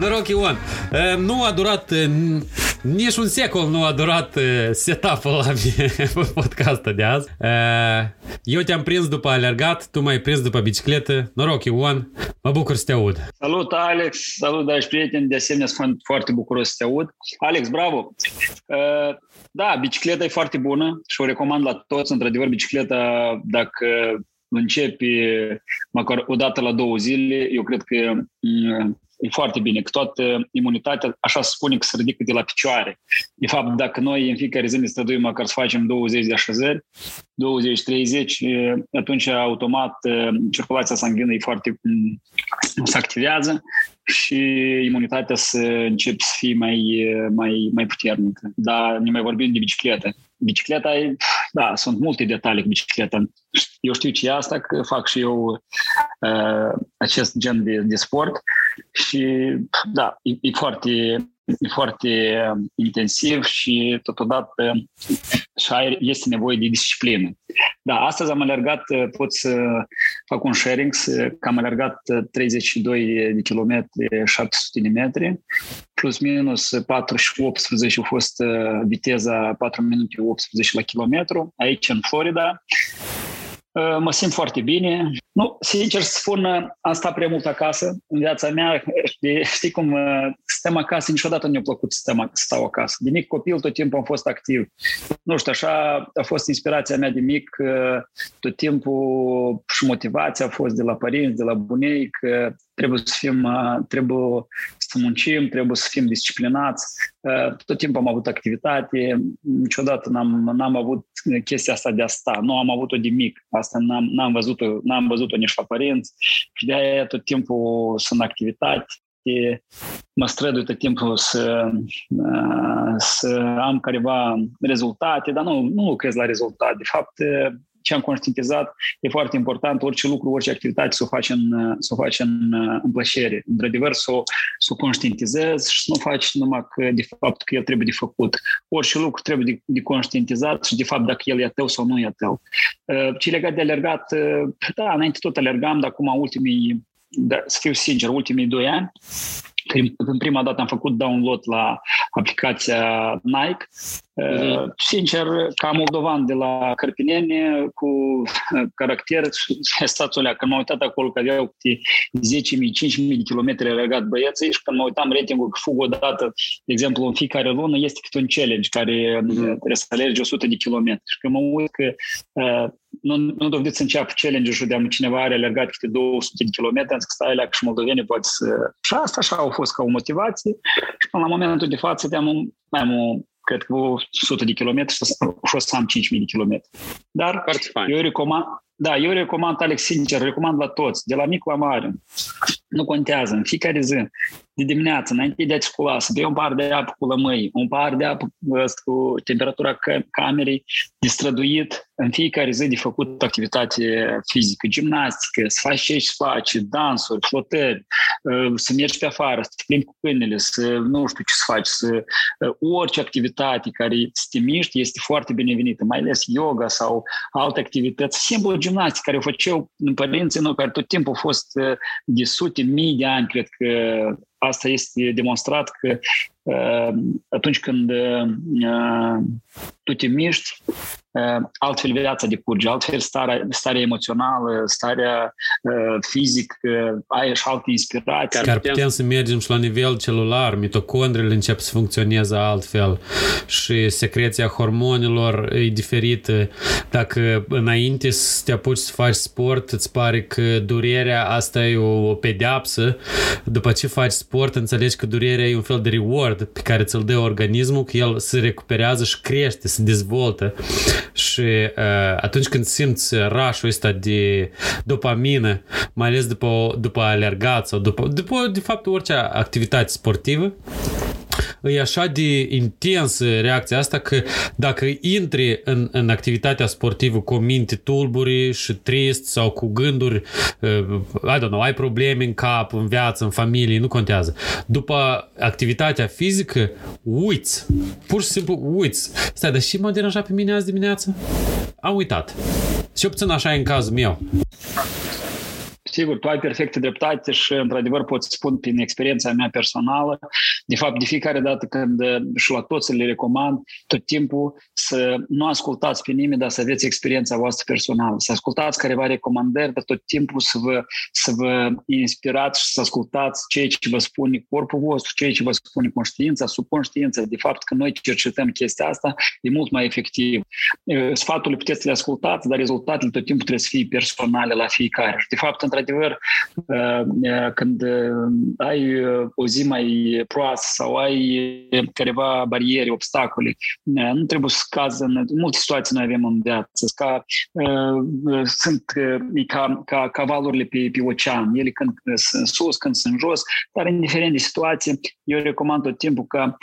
Noroc, Ion. Nu a durat nici un secol nu a durat setup-ul la mine podcastul de azi. Eu te-am prins după alergat, tu m-ai prins după bicicletă. Noroc, Ion. Mă bucur să te aud. Salut, Alex. Salut, dragi prieteni. De asemenea, sunt foarte bucuros să te aud. Alex, bravo. Da, bicicleta e foarte bună și o recomand la toți. Într-adevăr, bicicleta, dacă începi măcar o dată la două zile, eu cred că e foarte bine, că toată imunitatea, așa se spune că se ridică de la picioare. De fapt, dacă noi în fiecare zi ne străduim măcar să facem 20 de așezări, 20-30, atunci automat circulația sanguină e foarte, se activează și imunitatea să începe să fie mai, mai, mai puternică. Dar ne mai vorbim de bicicletă. Bicicleta, e, da, sunt multe detalii cu bicicleta. Eu știu ce e asta, că fac și eu uh, acest gen de, de sport și da, e, e foarte e foarte intensiv și totodată și este nevoie de disciplină. Da, astăzi am alergat, pot să fac un sharing, că am alergat 32 de kilometri, 700 de metri, plus minus 4 și 18 a fost viteza 4 minute 18 la kilometru, aici în Florida. Mă simt foarte bine. Nu, sincer să spun, am stat prea mult acasă în viața mea. Știi, știi cum stăm acasă, niciodată nu mi-a plăcut să, stăm, să stau acasă. De mic copil tot timpul am fost activ. Nu știu, așa a fost inspirația mea de mic. Tot timpul și motivația a fost de la părinți, de la bunei, că trebuie să fim, trebuie să muncim, trebuie să fim disciplinați. Tot timpul am avut activitate, niciodată n-am, n-am avut chestia asta de a sta. Nu am avut-o de mic. Asta n-am, n-am văzut-o, n-am văzut-o nici la părinți. Și de aia tot timpul sunt activitate mă strădui tot timpul să, să am careva rezultate, dar nu, nu lucrez la rezultate. De fapt, ce am conștientizat e foarte important, orice lucru, orice activitate să o faci în, să o faci în, în plăcere. Într-adevăr, să o, să o conștientizezi și să nu faci numai că, de fapt, că el trebuie de făcut. Orice lucru trebuie de, de conștientizat și, de fapt, dacă el e a tău sau nu e a tău. Ce legat de alergat, da, înainte tot alergam, dar acum ultimii, da, să fiu sincer, ultimii doi ani, în prima dată am făcut download la aplicația Nike. Mm-hmm. Sincer, ca moldovan de la Cărpinene, cu caracter, stați olea, când m-am uitat acolo că aveau câte 10.000, 5.000 de kilometri legat băieții și când mă uitam ratingul că fug o dată, de exemplu, în fiecare lună, este câte un challenge care mm-hmm. trebuie să alergi 100 de kilometri. Și când mă uit că uh, nu, nu dovediți să înceapă challenge-ul de cineva are alergat câte 200 de kilometri, am zis că stai alea și moldovenii poate să... Și asta așa au fost ca o motivație și până la momentul de față de-am mai am o, cred că 100 de kilometri și o să am 5.000 de kilometri. Dar eu recomand, da, eu recomand, Alex, sincer, recomand la toți, de la mic la mare. Nu contează, în fiecare zi, de dimineață, înainte de a-ți scula, să bei un par de apă cu lămâi, un par de apă cu temperatura camerei, de străduit, în fiecare zi de făcut activitate fizică, gimnastică, să faci ce să faci, dansuri, flotări, ă, să mergi pe afară, să te plimbi cu câinele, să nu știu ce să faci, să ă, orice activitate care să te miști este foarte binevenită, mai ales yoga sau alte activități, simplu gimnastică care o făceau părinții nu, care tot timpul au fost ă, de sute, mii de ani, cred că asta este demonstrat că uh, atunci când uh, tu te miști, altfel viața decurge, altfel starea, starea emoțională, starea uh, fizică, ai și alte inspirații. Chiar putem să mergem și la nivel celular, mitocondriile încep să funcționeze altfel și secreția hormonilor e diferită. Dacă înainte să te apuci să faci sport, îți pare că durerea asta e o, o pedeapsă, după ce faci sport, înțelegi că durerea e un fel de reward pe care ți-l dă organismul, că el se recuperează și crește, se dezvoltă. Și uh, atunci când simți rașul ăsta de dopamină, mai ales după, după alergat sau după, după, de fapt, orice activitate sportivă, e așa de intensă reacția asta că dacă intri în, în activitatea sportivă cu o minte tulburi și trist sau cu gânduri, uh, I don't know, ai probleme în cap, în viață, în familie, nu contează. După activitatea fizică, uiți. Pur și simplu uiți. Stai, dar și m-a deranjat pe mine azi dimineață? Am uitat. Și obțin așa e în cazul meu. Sigur, tu ai perfectă dreptate și, într-adevăr, pot spun prin experiența mea personală. De fapt, de fiecare dată când și la toți le recomand, tot timpul să nu ascultați pe nimeni, dar să aveți experiența voastră personală. Să ascultați careva recomandări, dar tot timpul să vă, să vă inspirați și să ascultați ceea ce vă spune corpul vostru, ceea ce vă spune conștiința, subconștiința. De fapt, când noi cercetăm chestia asta, e mult mai efectiv. Sfaturile puteți să le ascultați, dar rezultatele tot timpul trebuie să fie personale la fiecare. Și, de fapt, într-adevăr, când ai o zi mai proastă sau ai careva bariere, obstacole, nu trebuie să cazi în multe situații noi avem în viață, ca, sunt ca, ca, ca valurile pe, pe ocean, ele când sunt sus, când sunt jos, dar indiferent de situație, eu recomand tot timpul că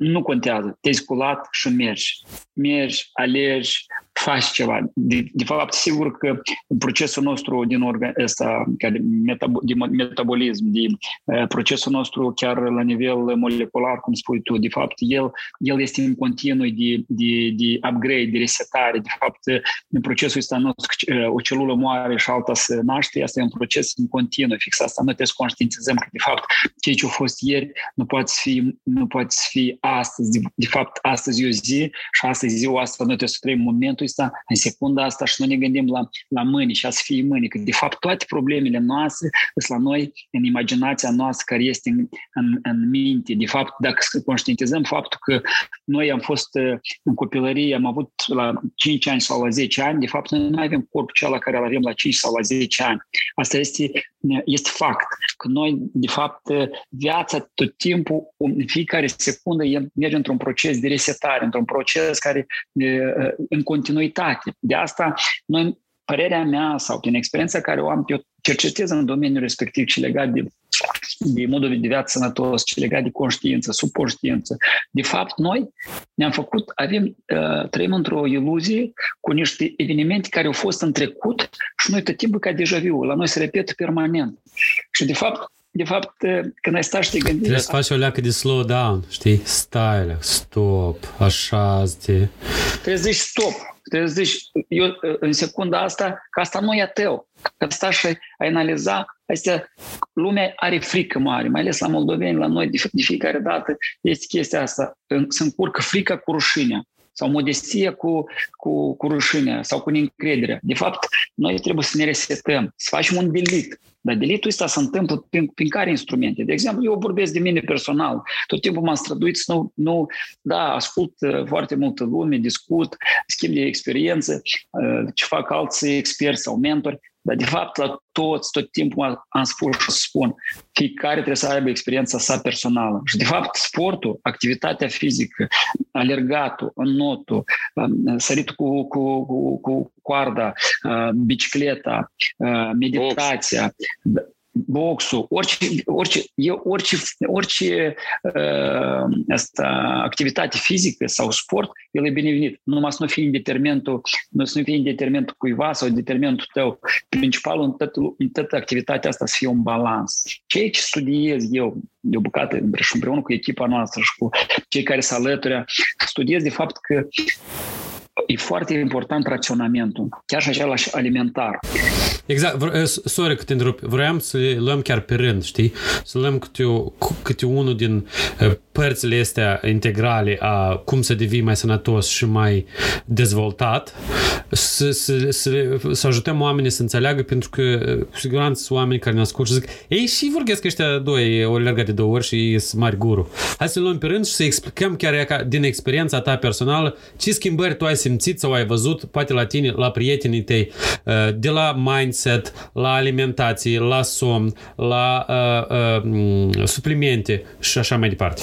nu contează. Te-ai sculat și mergi. Mergi, alegi, faci ceva. De, de fapt, sigur că procesul nostru din organ, ăsta, de, metab- de metabolism, de uh, procesul nostru chiar la nivel molecular, cum spui tu, de fapt, el, el este în continuu de, de, de upgrade, de resetare. De fapt, în procesul ăsta nostru, o celulă moare și alta se naște, asta e un proces în continuu. Fix asta noi trebuie să conștientizăm că, de fapt, ceea ce a fost ieri nu poate fi, nu poate fi astăzi. De, de fapt, astăzi e o zi și astăzi ziua asta noi trebuie să trăim momentul ăsta, în secunda asta și nu ne gândim la, la mâini și a să fie mâini, că de fapt toate problemele noastre sunt la noi în imaginația noastră care este în, în, în minte. De fapt, dacă conștientizăm faptul că noi am fost în copilărie, am avut la 5 ani sau la 10 ani, de fapt noi nu avem corpul cel care îl avem la 5 sau la 10 ani. Asta este, este fapt. Că noi, de fapt, viața tot timpul, în fiecare secundă, merge într-un proces de resetare, într-un proces care în continuitate. De asta, noi, părerea mea sau prin experiența care o am, eu cercetez în domeniul respectiv și legat de de modul de viață sănătos, ce legat de conștiință, subconștiință. De fapt, noi ne-am făcut, avem, uh, trăim într-o iluzie cu niște evenimente care au fost în trecut și noi tot timpul ca deja vu, la noi se repetă permanent. Și de fapt, de fapt, când ai stat și te gândești... Trebuie să faci o leacă de slow down, știi? Stai, stop, așa te... Trebuie să zici stop. Trebuie să zici, eu în secunda asta, că asta nu e a tău. Că stai și ai analiza, astea, lumea are frică mare, mai ales la moldoveni, la noi, de, de fiecare dată este chestia asta. Se încurcă frica cu rușinea sau modestie cu, cu, cu rușinea sau cu neîncrederea. De fapt, noi trebuie să ne resetăm, să facem un delete dar delitul ăsta se întâmplă prin, prin care instrumente? De exemplu, eu vorbesc de mine personal. Tot timpul m-am străduit să nu, nu da, ascult uh, foarte multă lume, discut, schimb de experiență, uh, ce fac alții experți sau mentori, dar, de fapt, la toți, tot timpul am spus și spun, fiecare trebuie să aibă experiența sa personală. Și, de fapt, sportul, activitatea fizică, alergatul, înnotul, um, săritul cu, cu, cu, cu coarda, uh, bicicleta, uh, meditația, boxul, orice, orice, orice, orice uh, asta, activitate fizică sau sport, el e binevenit. Numai să nu fie în determinul, nu să nu fie în determinul cuiva sau în determinul tău. Principalul în toată, în toată activitatea asta să fie un balans. Ceea ce studiez eu, de o bucată și împreună cu echipa noastră și cu cei care se alătură, studiez de fapt că e foarte important raționamentul, chiar și același alimentar. Exact, sorry că te întrerup, vreau să le luăm chiar pe rând, știi? Să luăm câte, o, câte unul din părțile astea integrale a cum să devii mai sănătos și mai dezvoltat, să, să, să, să ajutăm oamenii să înțeleagă, pentru că cu siguranță sunt oameni care ne ascult și zic, ei și vorbesc ăștia doi, o legat de două ori și sunt mari guru. Hai să luăm pe rând și să explicăm chiar din experiența ta personală ce schimbări tu ai simțit sau ai văzut, poate la tine, la prietenii tăi, de la mindset, la alimentație, la somn, la uh, uh, suplimente și așa mai departe.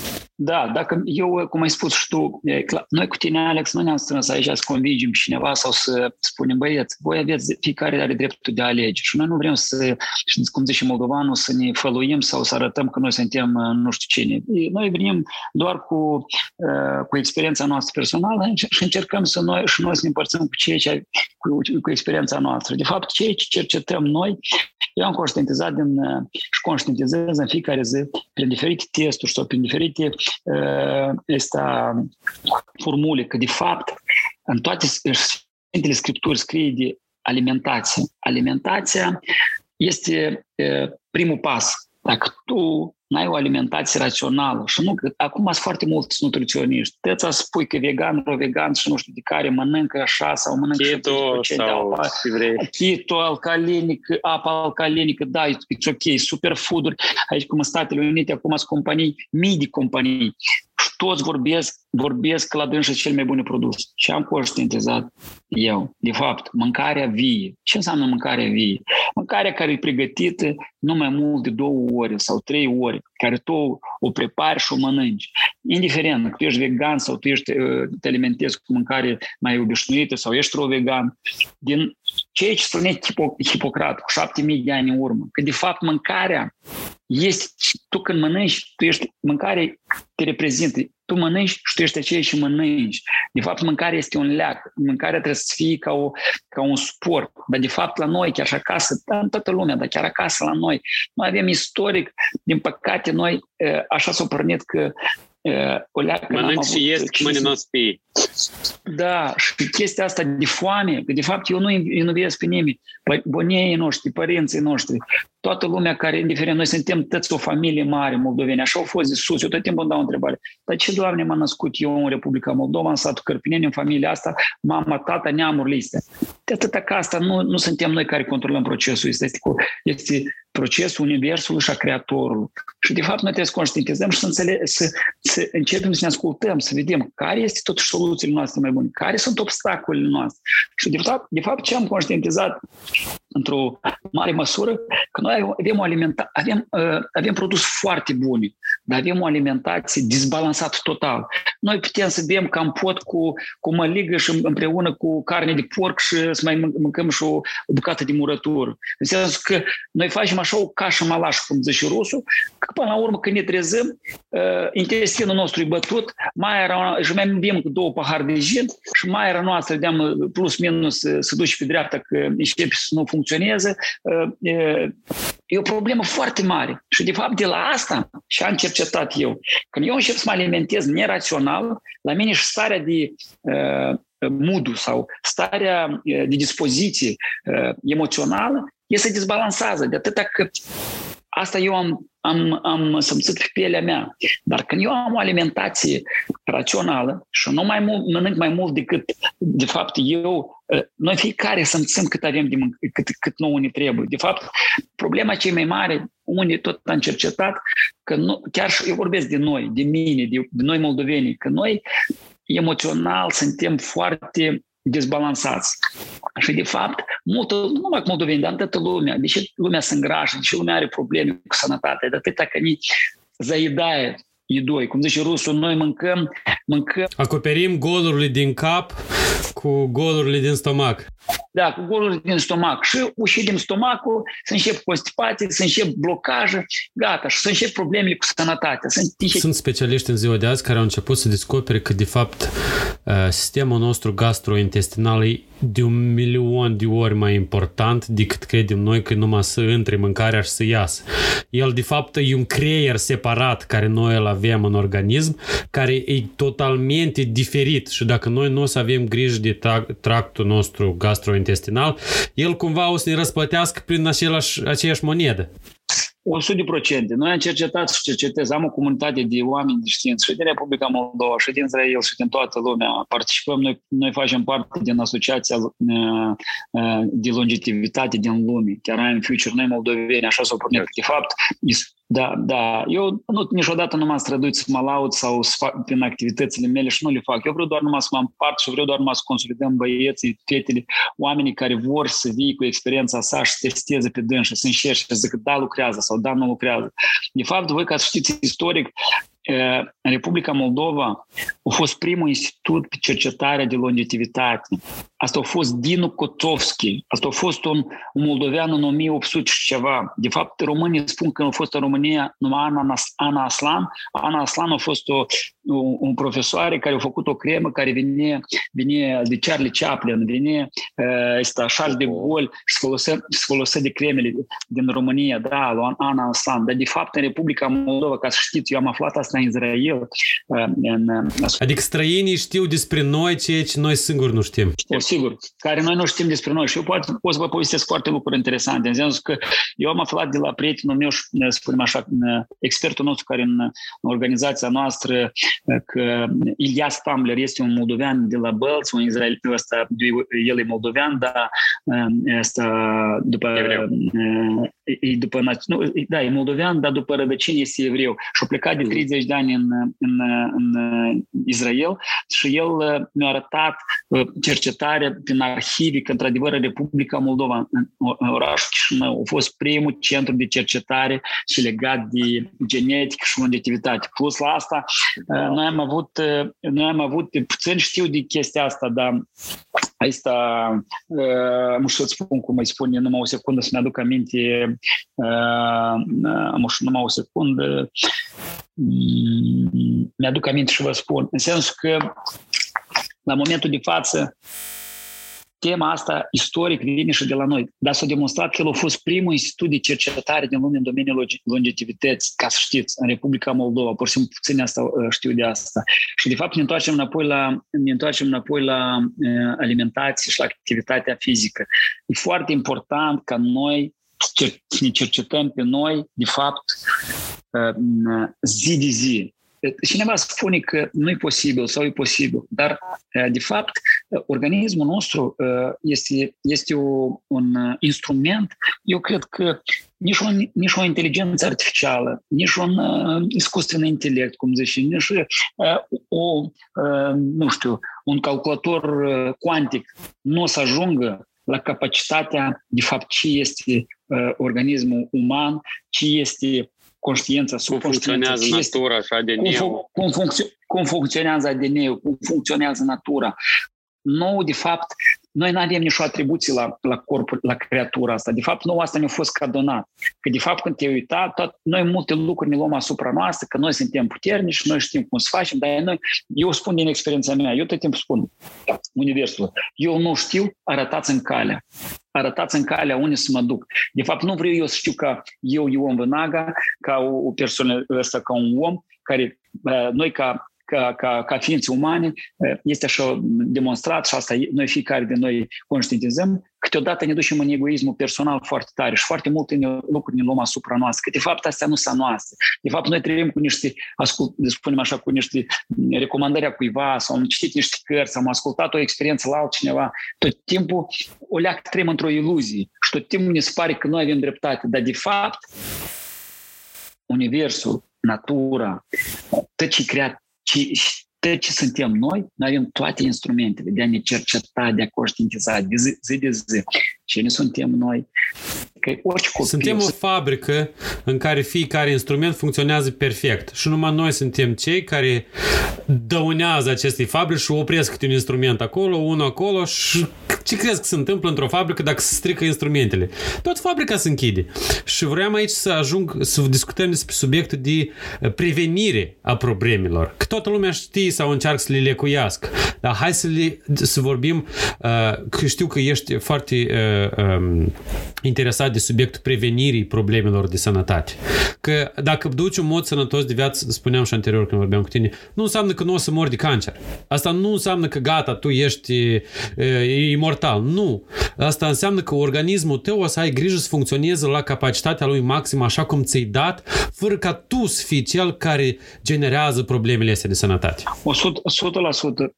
Da, dacă eu, cum ai spus și tu, noi cu tine, Alex, nu ne-am strâns aici să convingem cineva sau să spunem, băieți, voi aveți, fiecare are dreptul de a alege și noi nu vrem să, cum zice moldovanul, să ne făluim sau să arătăm că noi suntem nu știu cine. Noi venim doar cu, cu experiența noastră personală și încercăm să noi și noi să ne împărțim cu ceea ce cu, cu experiența noastră. De fapt, ceea ce cercetăm noi, eu am conștientizat din, și conștientizez în fiecare zi prin diferite testuri sau prin diferite esta formule că, de fapt, în toate Sfintele Scripturi scrie de alimentație. Alimentația este primul pas. Dacă tu n-ai o alimentație rațională și nu, că acum sunt foarte mulți nutriționiști. Te să spui că vegan sau vegan și nu știu de care mănâncă așa sau mănâncă keto sau keto, alcalinic, apă alcalinică, da, it's ok, superfood-uri. Aici cum în Statele Unite acum sunt companii, mii de companii și toți vorbesc, vorbesc că la dânsă cel mai bun produs. Și am conștientizat eu, de fapt, mâncarea vie. Ce înseamnă mâncarea vie? Mâncarea care e pregătită nu mai mult de două ore sau trei ore, care tu o prepari și o mănânci. Indiferent că tu ești vegan sau tu ești, uh, te alimentezi cu mâncare mai obișnuită sau ești o vegan, din ceea ce spune Hipocrat cu șapte mii de ani în urmă, că de fapt mâncarea este, tu când mănânci, tu ești, mâncare te reprezintă, tu mănânci și tu ești aceea și mănânci. De fapt, mâncarea este un leac, mâncarea trebuie să fie ca, o, ca un sport, dar de fapt la noi, chiar și acasă, în toată lumea, dar chiar acasă la noi, noi avem istoric, din păcate, noi așa s-a pornit că o leacă Mănânc și ies, mâine nu spii. Da, și chestia asta de foame, că de fapt eu nu inovez pe nimeni, bunii noștri, părinții noștri, toată lumea care, indiferent, noi suntem toți o familie mare moldoveni, așa au fost de sus, eu tot timpul îmi dau o întrebare, dar ce, Doamne, m-a născut eu în Republica Moldova, în satul Cărpineni, în familia asta, mama, tata, neamurile astea. De atâta ca asta nu, nu suntem noi care controlăm procesul ăsta, este, este procesul Universului și a Creatorului. Și de fapt noi trebuie să conștientizăm și să, înțele- să, să începem să ne ascultăm, să vedem care este totuși soluțiile noastre mai bune, care sunt obstacolele noastre. Și de fapt, de fapt ce am conștientizat într-o mare măsură, că noi avem, o alimenta- avem, uh, avem produs foarte bune, dar avem o alimentație dezbalansată total. Noi putem să bem campot cu, cu măligă și împreună cu carne de porc și să mai mâncăm și o, o bucată de murătură. În sensul că noi facem așa o cașă malaș, cum zice rusul, că până la urmă când ne trezăm, uh, intestinul nostru e bătut, mai era, și mai bem cu două pahare de gin și mai era noastră, deam plus minus să duci pe dreapta că începe să nu funcționeze, uh, e o problemă foarte mare. Și de fapt de la asta și am cercetat eu. Când eu încep să mă alimentez nerațional, la mine și starea de uh, mood sau starea de dispoziție uh, emoțională e se dezbalansează de atâta că asta eu am, am, am simțit pe pielea mea. Dar când eu am o alimentație rațională și nu mai mult, mănânc mai mult decât, de fapt, eu, ă, noi fiecare simțim cât avem de mânc- cât, cât nouă ne trebuie. De fapt, problema cei mai mare, unii tot am cercetat, că nu, chiar și eu vorbesc de noi, de mine, de, de noi moldoveni, că noi emoțional suntem foarte dezbalansați. Și, de fapt, multă, nu numai cu moldoveni, dar în toată lumea, deși lumea se îngrașă, deși lumea are probleme cu sănătatea, de atâta că ni заедает e doi. Cum zice rusul, noi mâncăm, mâncăm... Acoperim golurile din cap cu golurile din stomac. Da, cu golurile din stomac. Și ușidem stomacul, se încep constipații, se încep blocaje, gata, și să încep problemele cu sănătatea. Să. Sunt specialiști în ziua de azi care au început să descopere că, de fapt, uh, sistemul nostru gastrointestinal e de un milion de ori mai important decât credem noi că numai să intre mâncarea și să iasă. El, de fapt, e un creier separat care noi îl avem în organism, care e totalmente diferit și dacă noi nu o să avem grijă de tractul nostru gastrointestinal, el cumva o să ne răsplătească prin același, aceeași monedă. 100%. Noi am cercetat și cercetez. Am o comunitate de oameni de știință și din Republica Moldova, și din Israel, și din toată lumea. Participăm, noi, noi facem parte din Asociația uh, uh, de Longitivitate din lume. Chiar ai în Future, noi moldoveni, așa s-au pornit. De fapt, da, da. Eu nu, niciodată nu m-am străduit să mă laud sau să fac prin activitățile mele și nu le fac. Eu vreau doar numai să mă împart și vreau doar numai să consolidăm băieții, fetele, oamenii care vor să vii cu experiența sa și să testeze pe dânsă, să încerce, să zică da, lucrează sau da, nu lucrează. De fapt, voi, ca să știți istoric, în Republica Moldova a fost primul institut pe cercetare de longitivitate. Asta a fost Dinu Kotovski. Asta a fost un, un moldovean în 1800 și ceva. De fapt, românii spun că a fost în România numai Ana, Ana Aslan. Ana Aslan a fost o un, un profesoare care a făcut o cremă care vine, vine de Charlie Chaplin, vine uh, este Charles de Gaulle și se folosea, se folosea de cremele din România, da, lui Ana Aslan. Dar de fapt în Republica Moldova, ca să știți, eu am aflat asta în Israel. Uh, în, adică străinii știu despre noi ceea ce noi singuri nu știm. O, sigur, care noi nu știm despre noi. Și eu pot, pot să vă povestesc foarte lucruri interesante. În sensul că eu am aflat de la prietenul meu, spunem așa, expertul nostru care în, în organizația noastră, că Ilias Tambler este un moldovean de la Bălți, un israelian ăsta, el e moldovean, dar ăsta după, e după nu, da, e moldovean, dar după rădăcini este evreu. Și a plecat de 30 de ani în, în, în Israel și el mi-a arătat cercetare prin arhivi că, într-adevăr, Republica Moldova, în orașul Chișinău, a fost primul centru de cercetare și legat de genetică și longevitivitate. Plus la asta, noi am avut, noi am avut, puțin știu de chestia asta, dar Asta, nu știu să spun cum îi spune, numai o secundă să-mi aduc aminte, numai o secundă, mi-aduc aminte și vă spun, în sensul că la momentul de față tema asta istoric vine și de la noi, dar s-a demonstrat că el a fost primul institut de cercetare din lume în domeniul longevității, ca să știți, în Republica Moldova, pur și simplu puțin asta știu de asta. Și de fapt ne întoarcem înapoi la, ne întoarcem înapoi la uh, alimentație și la activitatea fizică. E foarte important ca noi să ne cercetăm pe noi, de fapt, uh, zi de zi. Cineva spune că nu e posibil sau e posibil, dar de fapt organismul nostru este, este o, un instrument, eu cred că nici o, nici o inteligență artificială, nici un uh, iscustven intelect, cum zice, nici uh, o, uh, nu știu, un calculator uh, cuantic nu o să ajungă la capacitatea, de fapt, ce este uh, organismul uman, ce este conștiința, cum funcționează natura și ADN-ul. Cum, cum, funcțio- cum funcționează ADN-ul, cum funcționează natura. Nou, de fapt, noi nu avem nicio atribuție la, la corpul, la creatura asta. De fapt, nu asta ne-a fost cadonat. Că, de fapt, când te uitat, tot, noi multe lucruri ne luăm asupra noastră, că noi suntem puternici, noi știm cum să facem, dar noi, eu spun din experiența mea, eu tot timpul spun, Universul, eu nu știu, arătați în calea arătați în calea unde să mă duc. De fapt, nu vreau eu să știu că eu, Ion Vânaga, ca o, o persoană ăsta, ca un om, care noi ca ca, ca, ca ființe umane, este așa demonstrat și asta noi fiecare de noi conștientizăm, câteodată ne ducem în egoismul personal foarte tare și foarte multe lucruri ne luăm asupra noastră, că de fapt astea nu sunt noastre. De fapt noi trăim cu niște, ascult, spunem așa, cu niște recomandări a cuiva sau am citit niște cărți, am ascultat o experiență la altcineva. Tot timpul o leac trăim într-o iluzie și tot timpul ne se pare că noi avem dreptate, dar de fapt universul, natura, tot ce creat ci tot ce suntem noi, noi avem toate instrumentele de a ne cerceta, de a conștientiza de zi, zi de zi cine suntem noi. Că orice copil... Suntem o fabrică în care fiecare instrument funcționează perfect și numai noi suntem cei care dăunează acestei fabrici și opresc câte un instrument acolo, unul acolo și ce crezi că se întâmplă într-o fabrică dacă se strică instrumentele? Tot fabrica se închide. Și vreau aici să ajung să discutăm despre subiectul de prevenire a problemelor. Că toată lumea știe sau încearcă să le lecuiască. Dar hai să, le, să vorbim, că știu că ești foarte um, interesat de subiectul prevenirii problemelor de sănătate. Că dacă duci un mod sănătos de viață, spuneam și anterior când vorbeam cu tine, nu înseamnă că nu o să mori de cancer. Asta nu înseamnă că gata, tu ești e, imortal. Nu. Asta înseamnă că organismul tău o să ai grijă să funcționeze la capacitatea lui maximă așa cum ți-ai dat, fără ca tu să fii cel care generează problemele astea de sănătate. 100%. 100%.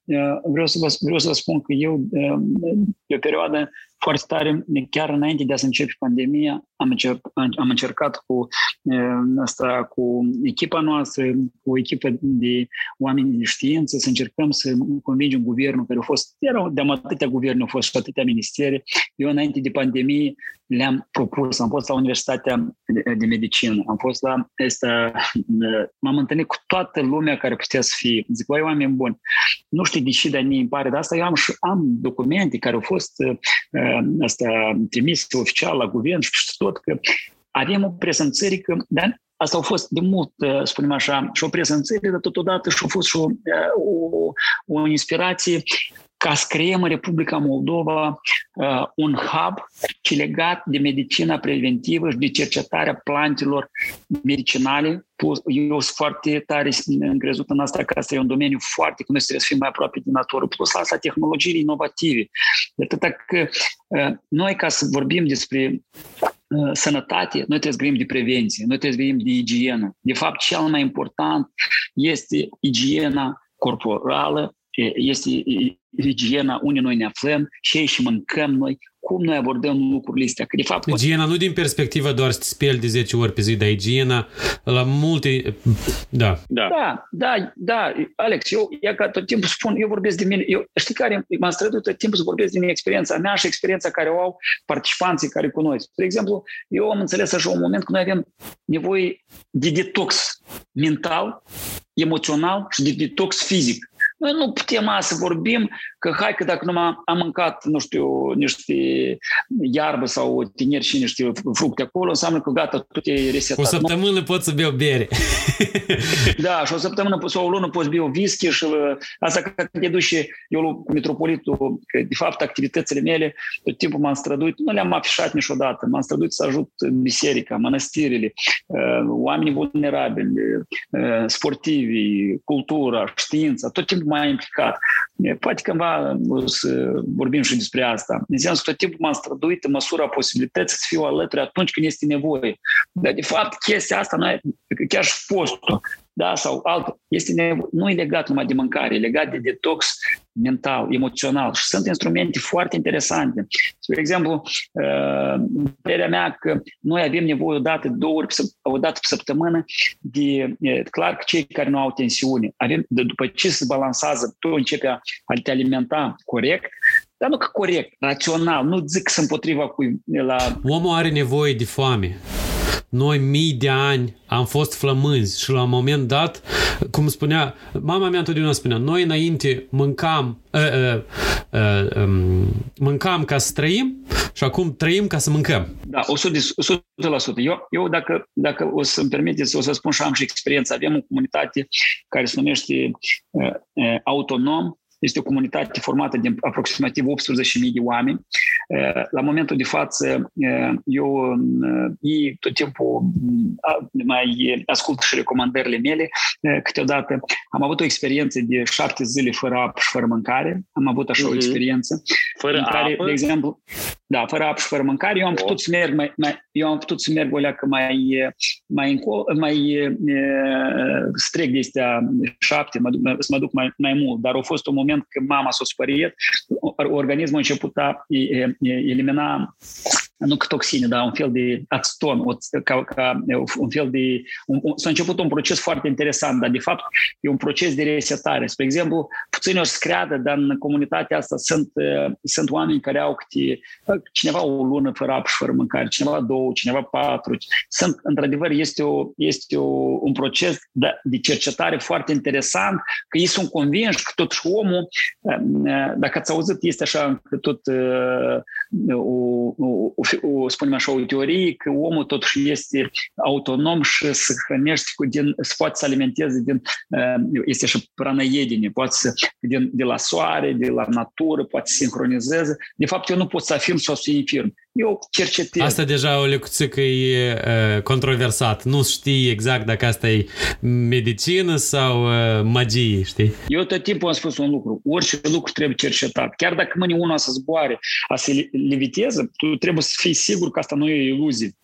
Vreau să vă, vreau să vă spun că eu, pe o perioadă, foarte tare, chiar înainte de a să începe pandemia, am, încerc, am încercat cu asta, cu echipa noastră, cu o echipă de oameni de știință, să încercăm să convingem guvernul, care a fost, erau de atâtea guverne, au fost și atâtea ministere. Eu, înainte de pandemie, le-am propus, am fost la Universitatea de Medicină, am fost la asta, m-am întâlnit cu toată lumea care putea să fie. Zic, voi oameni buni, nu știu de ce, dar ne pare de asta, eu am, am documente care au fost asta, trimise oficial la guvern și tot că avem o presă în țări că dar asta a fost de mult, spunem așa, și o prezențare, dar totodată și a fost și o, o, o inspirație ca să creăm în Republica Moldova uh, un hub ce legat de medicina preventivă și de cercetarea plantelor medicinale. Eu sunt foarte tare încrezut în asta că asta e un domeniu foarte, cum trebuie să fim mai aproape de natură. Plus asta, tehnologiile inovative. De atât că uh, noi, ca să vorbim despre uh, sănătate, noi trebuie să vorbim de prevenție, noi trebuie să vorbim de igienă. De fapt, cel mai important este igiena corporală, este igiena unde noi ne aflăm, ce și mâncăm noi, cum noi abordăm lucrurile astea. Că de fapt, igiena nu din perspectiva doar să te speli de 10 ori pe zi, dar igiena la multe... Da. Da, da, da, da. Alex, eu eu ca tot timpul spun, eu vorbesc de mine, eu, știi care m-am străduit tot timpul să vorbesc din experiența mea și experiența care o au participanții care cunosc. De exemplu, eu am înțeles așa un moment că noi avem nevoie de detox mental, emoțional și de detox fizic. Noi nu putem să vorbim că hai că dacă nu am mâncat, nu știu, niște iarbă sau tineri și niște fructe acolo, înseamnă că gata, tot e resetat. O săptămână nu? pot să beau bere. da, și o săptămână sau o lună poți bea whisky și uh, asta că te duci eu cu metropolitul, că de fapt activitățile mele tot timpul m-am străduit, nu le-am afișat niciodată, m-am străduit să ajut biserica, mănăstirile, uh, oamenii vulnerabili, uh, sportivi, cultura, știința, tot timpul m-am implicat. Poate cândva o să vorbim și despre asta. Înseamnă că tot timpul m-am străduit în măsura posibilității să fiu alături atunci când este nevoie. Dar, de fapt, chestia asta, noi, chiar și postul, da, sau altul, este nevo- nu e legat numai de mâncare, e legat de detox mental, emoțional și sunt instrumente foarte interesante. Spre exemplu, părerea mea că noi avem nevoie o dată, două ori, o dată pe săptămână de, clar că cei care nu au tensiune, avem, de, după ce se balansează, tu începe a te alimenta corect, dar nu că corect, rațional, nu zic că sunt împotriva cu la... Omul are nevoie de foame. Noi mii de ani am fost flămânzi și la un moment dat, cum spunea, mama mea întotdeauna spunea, noi înainte mâncam, uh, uh, uh, um, mâncam ca să trăim și acum trăim ca să mâncăm. Da, 100%. 100%. Eu, eu dacă, dacă o să-mi permiteți, o să spun și am și experiență. Avem o comunitate care se numește uh, uh, Autonom, este o comunitate formată din aproximativ 18.000 de oameni. La momentul de față, eu ei tot timpul mai ascult și recomandările mele. Câteodată am avut o experiență de șapte zile fără apă și fără mâncare. Am avut așa mm-hmm. o mhm. experiență. Fără în care, apă? de exemplu, da, fără apă și fără mâncare. Eu am putut să merg mai, mai eu am putut să merg o leacă mai, mai, încolo, mai strict de astea șapte, mă duc, să mă duc mai, mai mult, dar a fost un moment când mama s-a spăriet, organismul a început a elimina nu că toxine, dar un fel de aceton, ca, ca un fel de... Un, un, s-a început un proces foarte interesant, dar de fapt e un proces de resetare. Spre exemplu, puțini o să creadă, dar în comunitatea asta sunt, sunt oameni care au câte, cineva o lună fără apă și fără mâncare, cineva două, cineva patru. Sunt, într-adevăr, este, o, este o, un proces de, de cercetare foarte interesant, că ei sunt convinși că totuși omul, dacă ați auzit, este așa că tot o, o, o, spunem așa, o teorie că omul totuși este autonom și se hrănește cu din, se poate să alimenteze din, este și pranaedine, poate să, din, de la soare, de la natură, poate să sincronizeze. De fapt, eu nu pot să afirm sau să infirm. Eu cercetez. Asta deja o lecuțică e uh, controversat. Nu știi exact dacă asta e medicină sau uh, magie, știi? Eu tot timpul am spus un lucru. Orice lucru trebuie cercetat. Chiar dacă mâine unul să zboare, a să leviteze, tu trebuie să fii sigur că asta nu e iluzie.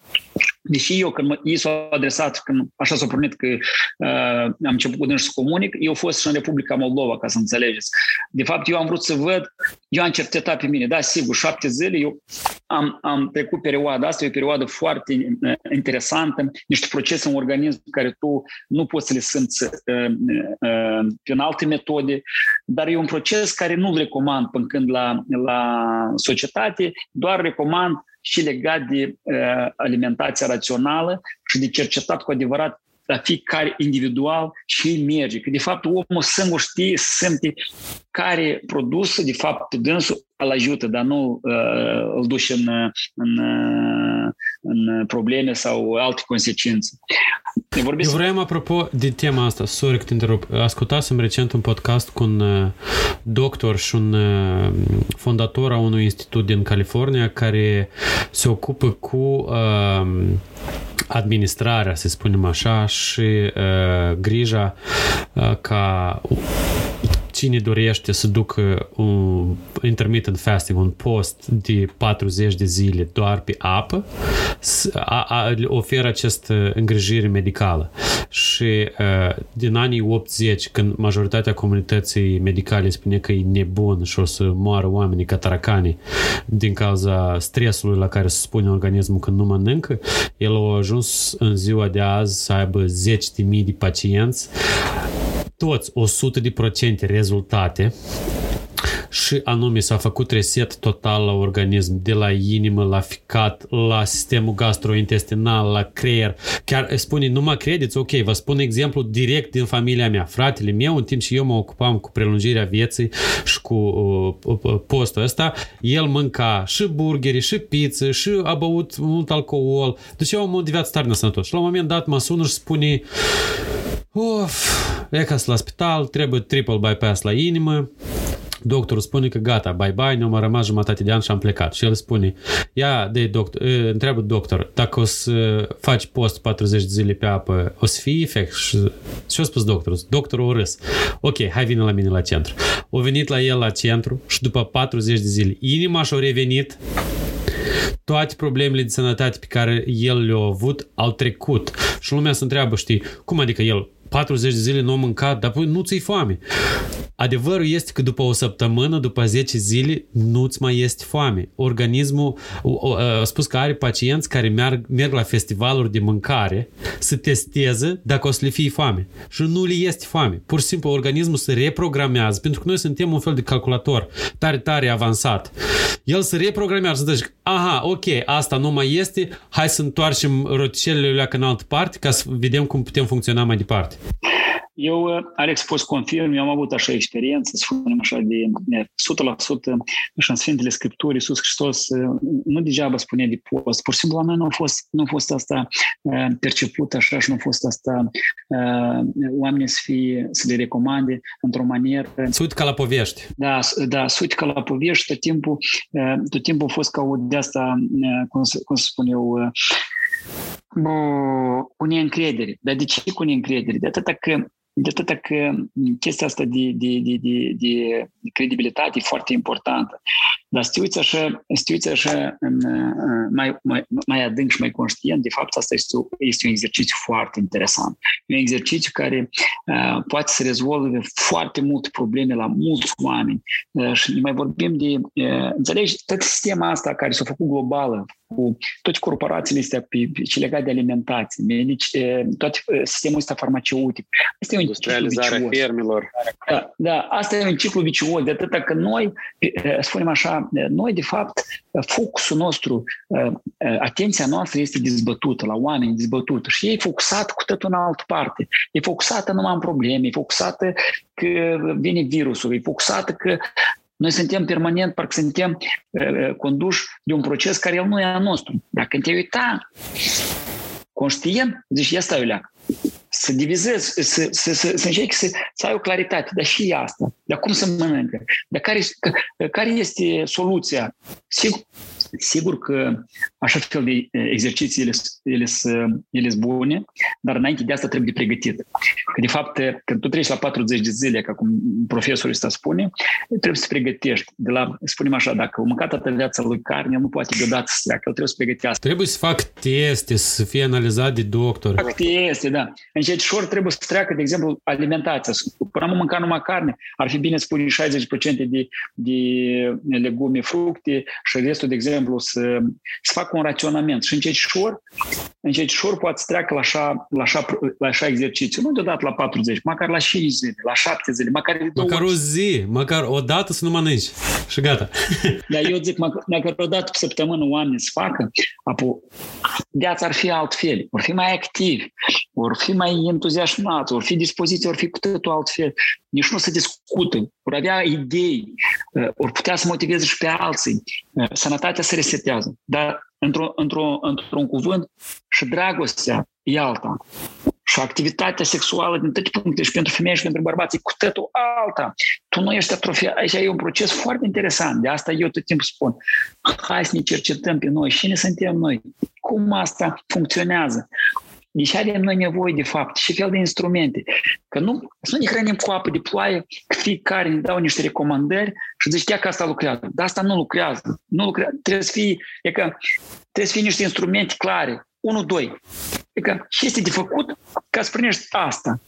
Deși eu, când ei s-au adresat, când așa s-a pornit că uh, am început să comunic, eu fost și în Republica Moldova, ca să înțelegeți. De fapt, eu am vrut să văd, eu am cercetat pe mine, da, sigur, șapte zile, eu am, am trecut perioada asta, e o perioadă foarte uh, interesantă, niște procese în organism care tu nu poți să le simți uh, uh, prin alte metode, dar e un proces care nu-l recomand până când la, la societate, doar recomand și legat de uh, alimentația rațională și de cercetat cu adevărat la fiecare individual și merge. Că de fapt omul singur știe, simte care produs de fapt pe dânsul îl ajută, dar nu uh, îl duce în, în, în probleme sau alte consecințe. Vorbesc... Eu vreau, apropo de tema asta, sorry că te întrerup, ascultasem recent un podcast cu un uh, doctor și un uh, fondator a unui institut din California care se ocupă cu uh, administrarea, să spunem așa, și uh, grija uh, ca cine dorește să ducă un intermittent fasting, un post de 40 de zile doar pe apă, a, a, oferă această îngrijire medicală. Și uh, din anii 80, când majoritatea comunității medicale spune că e nebun și o să moară oamenii cataracani din cauza stresului la care se spune organismul când nu mănâncă, el a ajuns în ziua de azi să aibă 10.000 de pacienți toți 100% rezultate și anume s-a făcut reset total la organism, de la inimă, la ficat, la sistemul gastrointestinal, la creier. Chiar spune, nu mă credeți? Ok, vă spun exemplu direct din familia mea. Fratele meu, în timp ce eu mă ocupam cu prelungirea vieții și cu uh, uh postul ăsta, el mânca și burgeri, și pizza, și a băut mult alcool. Deci eu am un viață tare nesănătos. Și la un moment dat mă sună și spune Of, e ca la spital, trebuie triple bypass la inimă, Doctorul spune că gata, bye-bye, ne-am rămas jumătate de an și am plecat. Și el spune, ia de doctor, întreabă doctor, dacă o să faci post 40 de zile pe apă, o să fie efect? Și ce a spus doctorul? Doctorul o râs. Ok, hai vine la mine la centru. O venit la el la centru și după 40 de zile inima și-a revenit toate problemele de sănătate pe care el le-a avut au trecut. Și lumea se întreabă, știi, cum adică el 40 de zile nu a mâncat, dar nu ți-i foame. Adevărul este că după o săptămână, după 10 zile, nu-ți mai este foame. Organismul, a spus că are pacienți care merg, merg la festivaluri de mâncare să testeze dacă o să le fie foame. Și nu le este foame. Pur și simplu organismul se reprogramează, pentru că noi suntem un fel de calculator tare, tare avansat. El se reprogramează, să zice, aha, ok, asta nu mai este, hai să întoarcem roticelele în altă parte ca să vedem cum putem funcționa mai departe. Eu, Alex, pot să confirm, eu am avut așa experiență, să spunem așa, de 100% și în Sfintele Scripturi, Iisus Hristos nu degeaba spune de post, pur și simplu la noi nu a fost, nu a fost asta perceput așa și nu a fost asta oamenii să, fie, să le recomande într-o manieră. Sut ca la povești. Da, da, sut ca la povești, tot timpul, tot timpul a fost ca o de asta, cum, cum să spun eu, cu neîncredere. Dar de ce cu neîncredere? De atâta că de atâta că chestia asta de, de, de, de, de credibilitate e foarte importantă. Dar să te uiți așa, să te uiți așa în, mai, mai, mai adânc și mai conștient, de fapt asta este, este un exercițiu foarte interesant. E un exercițiu care uh, poate să rezolve foarte multe probleme la mulți oameni. Uh, și ne mai vorbim de, uh, înțelegi, tot sistema asta care s-a făcut globală, cu toate corporațiile astea pe, pe, ce legat de alimentație, medici, tot sistemul ăsta farmaceutic. Asta e un Industrializarea fermelor. Da, da, asta e un ciclu vicios, de atâta că noi, spunem așa, noi de fapt focusul nostru, atenția noastră este dezbătută la oameni, dezbătută și e focusat cu tot în altă parte. E focusată numai în probleme, e focusată că vine virusul, e focusată că noi suntem permanent, parcă suntem uh, conduși de un proces care el nu e al nostru. Dacă te uita conștient, zici, ia stai leac. Să divizezi, să, să, să, să încerci să, să ai o claritate, dar și asta, dar cum să mănâncă, dar care, care este soluția. Sigur, Sigur că așa fel de exerciții ele, ele, ele sunt bune, dar înainte de asta trebuie pregătit. Că de fapt, când tu treci la 40 de zile, ca cum profesorul ăsta spune, trebuie să pregătești. De la, spunem așa, dacă o mâncat toată viața lui carne, el nu poate deodată să treacă, el trebuie să pregătească. Trebuie să fac teste, să fie analizat de doctor. Fac teste, da. Încet și trebuie să treacă, de exemplu, alimentația. Până am mâncat numai carne, ar fi bine să pui 60% de, de legume, fructe și restul, de exemplu, exemplu, să, să facă un raționament și încet și ușor, încet și ușor poate să treacă la așa, la așa, la așa exercițiu. Nu deodată la 40, măcar la 5 zile, la 7 zile, măcar de două Măcar o zi, măcar o dată să nu mănânci și gata. Dar eu zic, măcar o dată pe săptămână oamenii să facă, apoi viața ar fi altfel, vor fi mai activi, vor fi mai entuziasmați, vor fi dispoziții, vor fi cu totul altfel. Nici nu se discută, vor avea idei, ori putea să motiveze și pe alții. Sănătatea se resetează, dar într-o, într-o, într-un cuvânt și dragostea e alta. Și activitatea sexuală din toate punctele și pentru femei și pentru bărbați e cu totul alta. Tu nu ești atrofiat. Aici e un proces foarte interesant. De asta eu tot timpul spun, hai să ne cercetăm pe noi. Cine suntem noi? Cum asta funcționează? De ce avem noi nevoie de fapt? Ce fel de instrumente? Că nu, să nu ne hrănim cu apă de ploaie, că fiecare ne dau niște recomandări și zice că asta lucrează. Dar asta nu lucrează. Nu lucrează. Trebuie să fie, e că, trebuie să fie niște instrumente clare. 1, 2. Adică ce este de făcut ca să primești asta?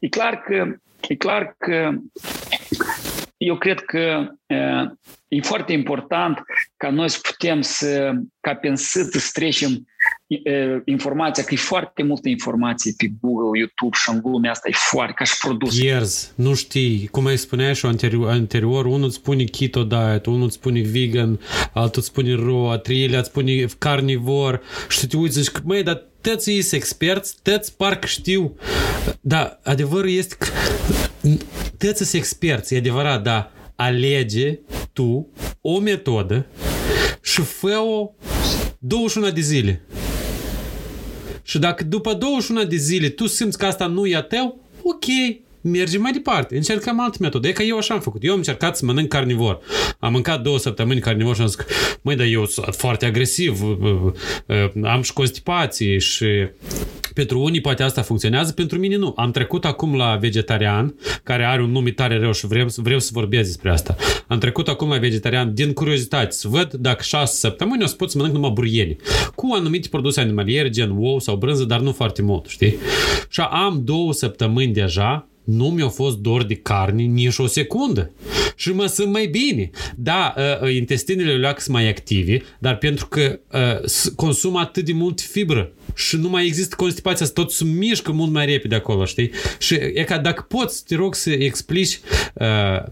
E clar că, e clar că eu cred că e foarte important ca noi să putem să, ca pe să trecem informația, că e foarte multă informație pe Google, YouTube și în lumea asta e foarte, ca și produs. Ierzi, nu știi, cum ai spunea și anterior, anterior unul îți spune keto diet, unul îți spune vegan, altul îți spune raw, a treilea îți spune carnivor și tu te uiți și măi, dar tăți ești experți, tăți parcă știu. Da, adevărul este că tăți ești experți, e adevărat, dar alege tu o metodă și fă-o 21 de zile. Și dacă după 21 de zile tu simți că asta nu e a tău, ok, mergem mai departe, încercăm altă metodă. E că eu așa am făcut. Eu am încercat să mănânc carnivor. Am mâncat două săptămâni carnivor și am zis, măi, dar eu sunt foarte agresiv, am și constipații și pentru unii poate asta funcționează, pentru mine nu. Am trecut acum la vegetarian, care are un nume tare rău și vreau, vreau să vorbesc despre asta. Am trecut acum la vegetarian din curiozitate, să văd dacă șase săptămâni o să pot să mănânc numai burieni. Cu anumite produse animaliere, gen ou sau brânză, dar nu foarte mult, știi? Și am două săptămâni deja nu mi-a fost dor de carne nici o secundă. Și mă sunt mai bine. Da, uh, intestinele leac sunt mai active, dar pentru că uh, consum atât de mult fibră și nu mai există constipația, tot se mișcă mult mai repede acolo, știi? Și e ca dacă poți, te rog să explici uh,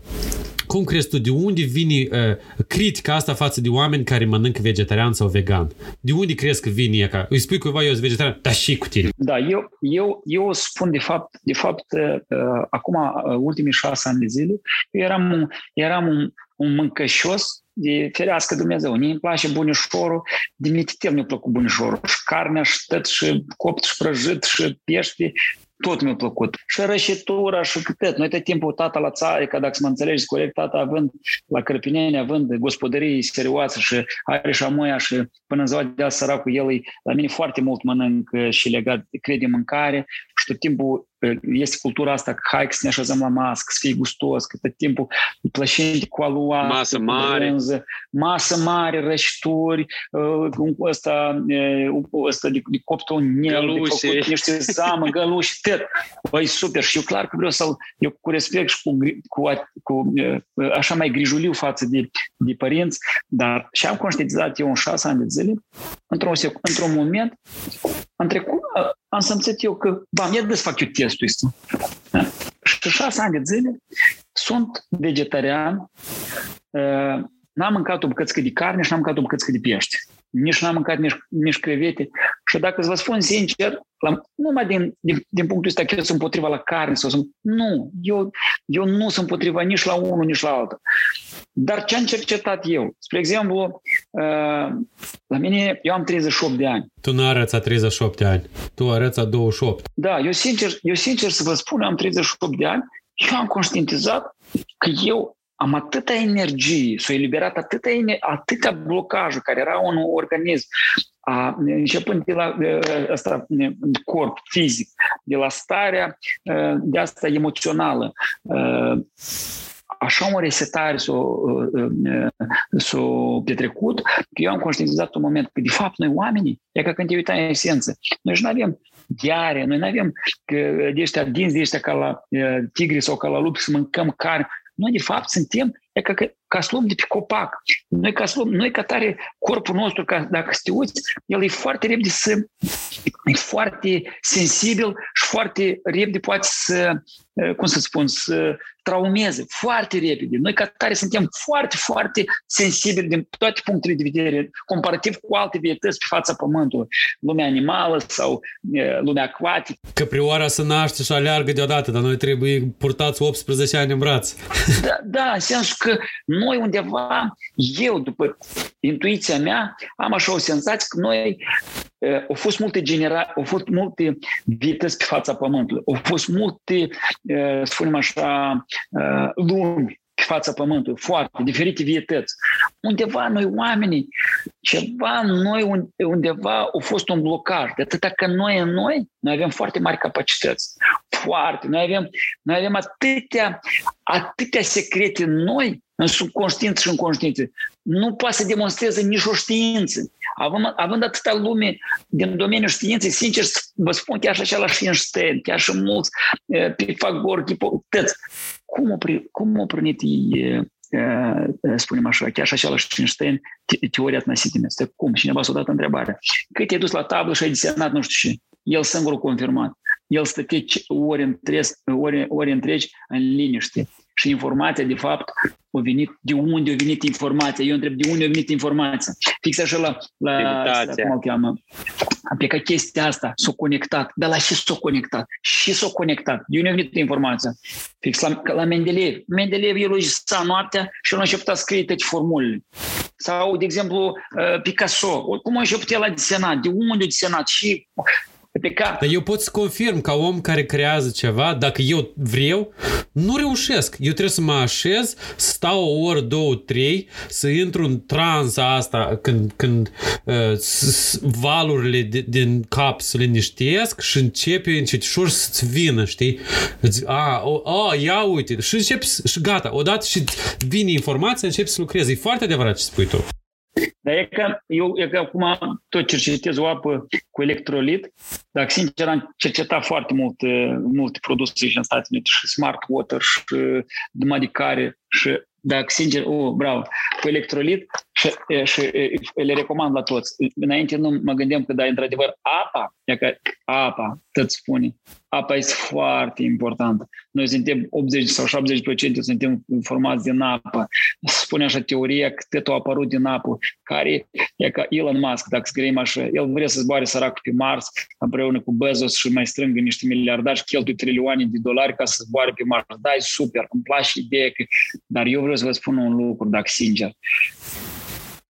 cum crezi tu, de unde vine uh, critica asta față de oameni care mănâncă vegetarian sau vegan? De unde crezi că vine ca? Îi spui cuiva eu sunt vegetarian, dar și cu tine. Da, eu, eu, eu spun de fapt, de fapt uh, acum uh, ultimii șase ani de zile, eu eram un, eram un, un mâncășos de ferească Dumnezeu. Mie îmi place bunișorul, de mititel mi-a plăcut bunișorul. Și carnea, și tăt, și copt, și prăjit, și pește, tot mi-a plăcut. Și rășitura și cât. Noi tot timpul tata la țară, că dacă mă înțelegi corect, tata având la Cărpineni, având gospodării serioase și are și amoia și până în ziua de azi săracul el, la mine foarte mult mănânc și legat, cred de mâncare și tot timpul este cultura asta că hai să ne așezăm la masă, să fie gustos, că tot timpul plășinte cu alua, masă mare, brânză, masă mare, rășturi, ăsta, ăsta de, de copt un nel, de făcut niște zamă, găluși, tot. Băi, super. Și eu clar că vreau să-l, eu cu respect și cu, cu, cu așa mai grijuliu față de, de părinți, dar și am conștientizat eu în șase ani de zile, într-un, într-un moment, am trecut, am simțit eu că, bam, ia să fac eu testul ăsta. Și șase ani de zile sunt vegetarian, n-am mâncat o bucățică de carne și n-am mâncat o bucățică de pește. Nici n-am mâncat nici, nici crevete. Și dacă să vă spun sincer, la, numai din, din, din punctul ăsta că eu sunt împotriva la carne sau sunt... Nu, eu, eu nu sunt împotriva nici la unul, nici la altul. Dar ce am cercetat eu? Spre exemplu, uh, la mine, eu am 38 de ani. Tu nu arăți a 38 de ani. Tu arăți a 28. Da, eu sincer, eu sincer să vă spun, am 38 de ani, eu am conștientizat că eu am atâta energie, s-a eliberat atâta, atâta blocaje care erau în organism, a, începând de la asta, corp fizic, de la starea de asta emoțională, așa o resetare s-a, s-a petrecut, că eu am conștientizat un moment că, de fapt, noi oamenii, e ca când te uitai în esență, noi nu avem diare, noi nu avem de ăștia dinți, de ăștia ca la tigri sau ca la lupi să mâncăm carne. Noi, de fapt, suntem, e ca că ca să luăm de pe copac. Noi ca să luăm, noi ca tare, corpul nostru, ca, dacă să te uiți, el e foarte repede să, e foarte sensibil și foarte repede poate să, cum să spun, să traumeze foarte repede. Noi ca tare suntem foarte, foarte sensibili din toate punctele de vedere, comparativ cu alte vietăți pe fața Pământului, lumea animală sau lumea acvatică. Că prioara să naște și aleargă deodată, dar noi trebuie purtați 18 ani în braț. Da, da, în sensul că noi undeva, eu, după intuiția mea, am așa o senzație că noi au fost multe genera, au fost multe vități pe fața Pământului, au fost multe, să spunem așa, lumi pe fața Pământului, foarte diferite vietăți. Undeva noi oamenii, ceva noi undeva a fost un blocaj. De atâta că noi în noi, noi avem foarte mari capacități. Foarte. Noi avem, noi avem atâtea, atâtea secrete în noi, în subconștiință și în conștiință, nu poate să demonstreze nicio știință. Având, având atâta lume din domeniul științei, sincer vă spun chiar și același Einstein, chiar și mulți, eh, Pifagor, Ghipotăți. Cum o, cum o prunit eh, eh, spunem așa, chiar și același Einstein, teoria atnasitimistă. Cum? Cineva s-a dat întrebarea. Că te-ai dus la tablă și ai desenat nu știu ce. El singur confirmat. El stătea ori întregi, ori, ori întregi în liniște și informația, de fapt, a venit, de unde a venit informația. Eu întreb de unde a venit informația. Fix așa la, la asta, cum o cheamă, a plecat chestia asta, s-a conectat. Dar la ce s-a conectat? Și s-a conectat. De unde a venit informația? Fix la, la Mendeleev. Mendeleev, el a noaptea și el a început să scrie toate formulele. Sau, de exemplu, Picasso. Cum a început el a desenat? De unde a desenat? Și pe care... Dar eu pot să confirm ca om care creează ceva, dacă eu vreau, nu reușesc. Eu trebuie să mă așez, să stau o oră, două, trei, să intru în transa asta când, când uh, valurile de, din cap se liniștesc și începe încetișor să-ți vină, știi? A, o, a, ia uite, și începi, și gata, odată și vine informația, începi să lucrezi. E foarte adevărat ce spui tu. Dar e că eu e că acum tot cercetez o apă cu electrolit, dar sincer am cercetat foarte mult, multe produse și în Statele Unite, și smart water, și de medicare, și dacă sincer, oh, bravo, cu electrolit și, și le recomand la toți. Înainte nu mă gândeam că, da, într-adevăr, apa, e că apa, tot spune, apa este foarte importantă. Noi suntem 80 sau 70% suntem formați din apă. Spune așa teoria că tot a apărut din apă, care e ca Elon Musk, dacă scriem așa, el vrea să zboare săracul pe Mars împreună cu Bezos și mai strângă niște miliardari și cheltuie trilioane de dolari ca să zboare pe Mars. Da, e super, îmi place ideea, că... dar eu vreau să vă spun un lucru, dacă sincer.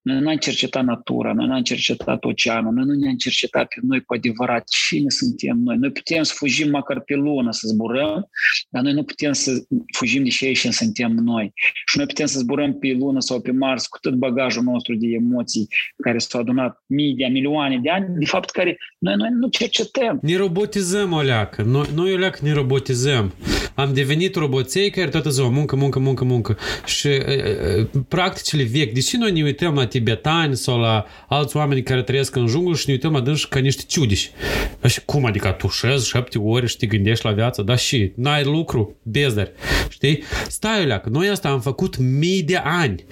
Noi nu am cercetat natura, noi nu am cercetat oceanul, noi nu ne-am cercetat pe noi cu adevărat cine suntem noi. Noi putem să fugim măcar pe lună să zburăm, dar noi nu putem să fugim de ce și suntem noi. Și noi putem să zburăm pe lună sau pe Mars cu tot bagajul nostru de emoții care s-au adunat mii de milioane de ani, de fapt care noi, noi nu cercetăm. Ne robotizăm, Oleacă. Noi, noi Oleacă, ne robotizăm. Am devenit roboței care toată ziua muncă, muncă, muncă, muncă. Și practicile vechi, deși noi ne uităm la tibetani sau la alți oameni care trăiesc în junglu și ne uităm adânci ca niște ciudiși. Și cum adică tușezi șapte ore și te gândești la viață? Da și, n-ai lucru, bezdari. Știi? Stai, leacă, noi asta am făcut mii de ani.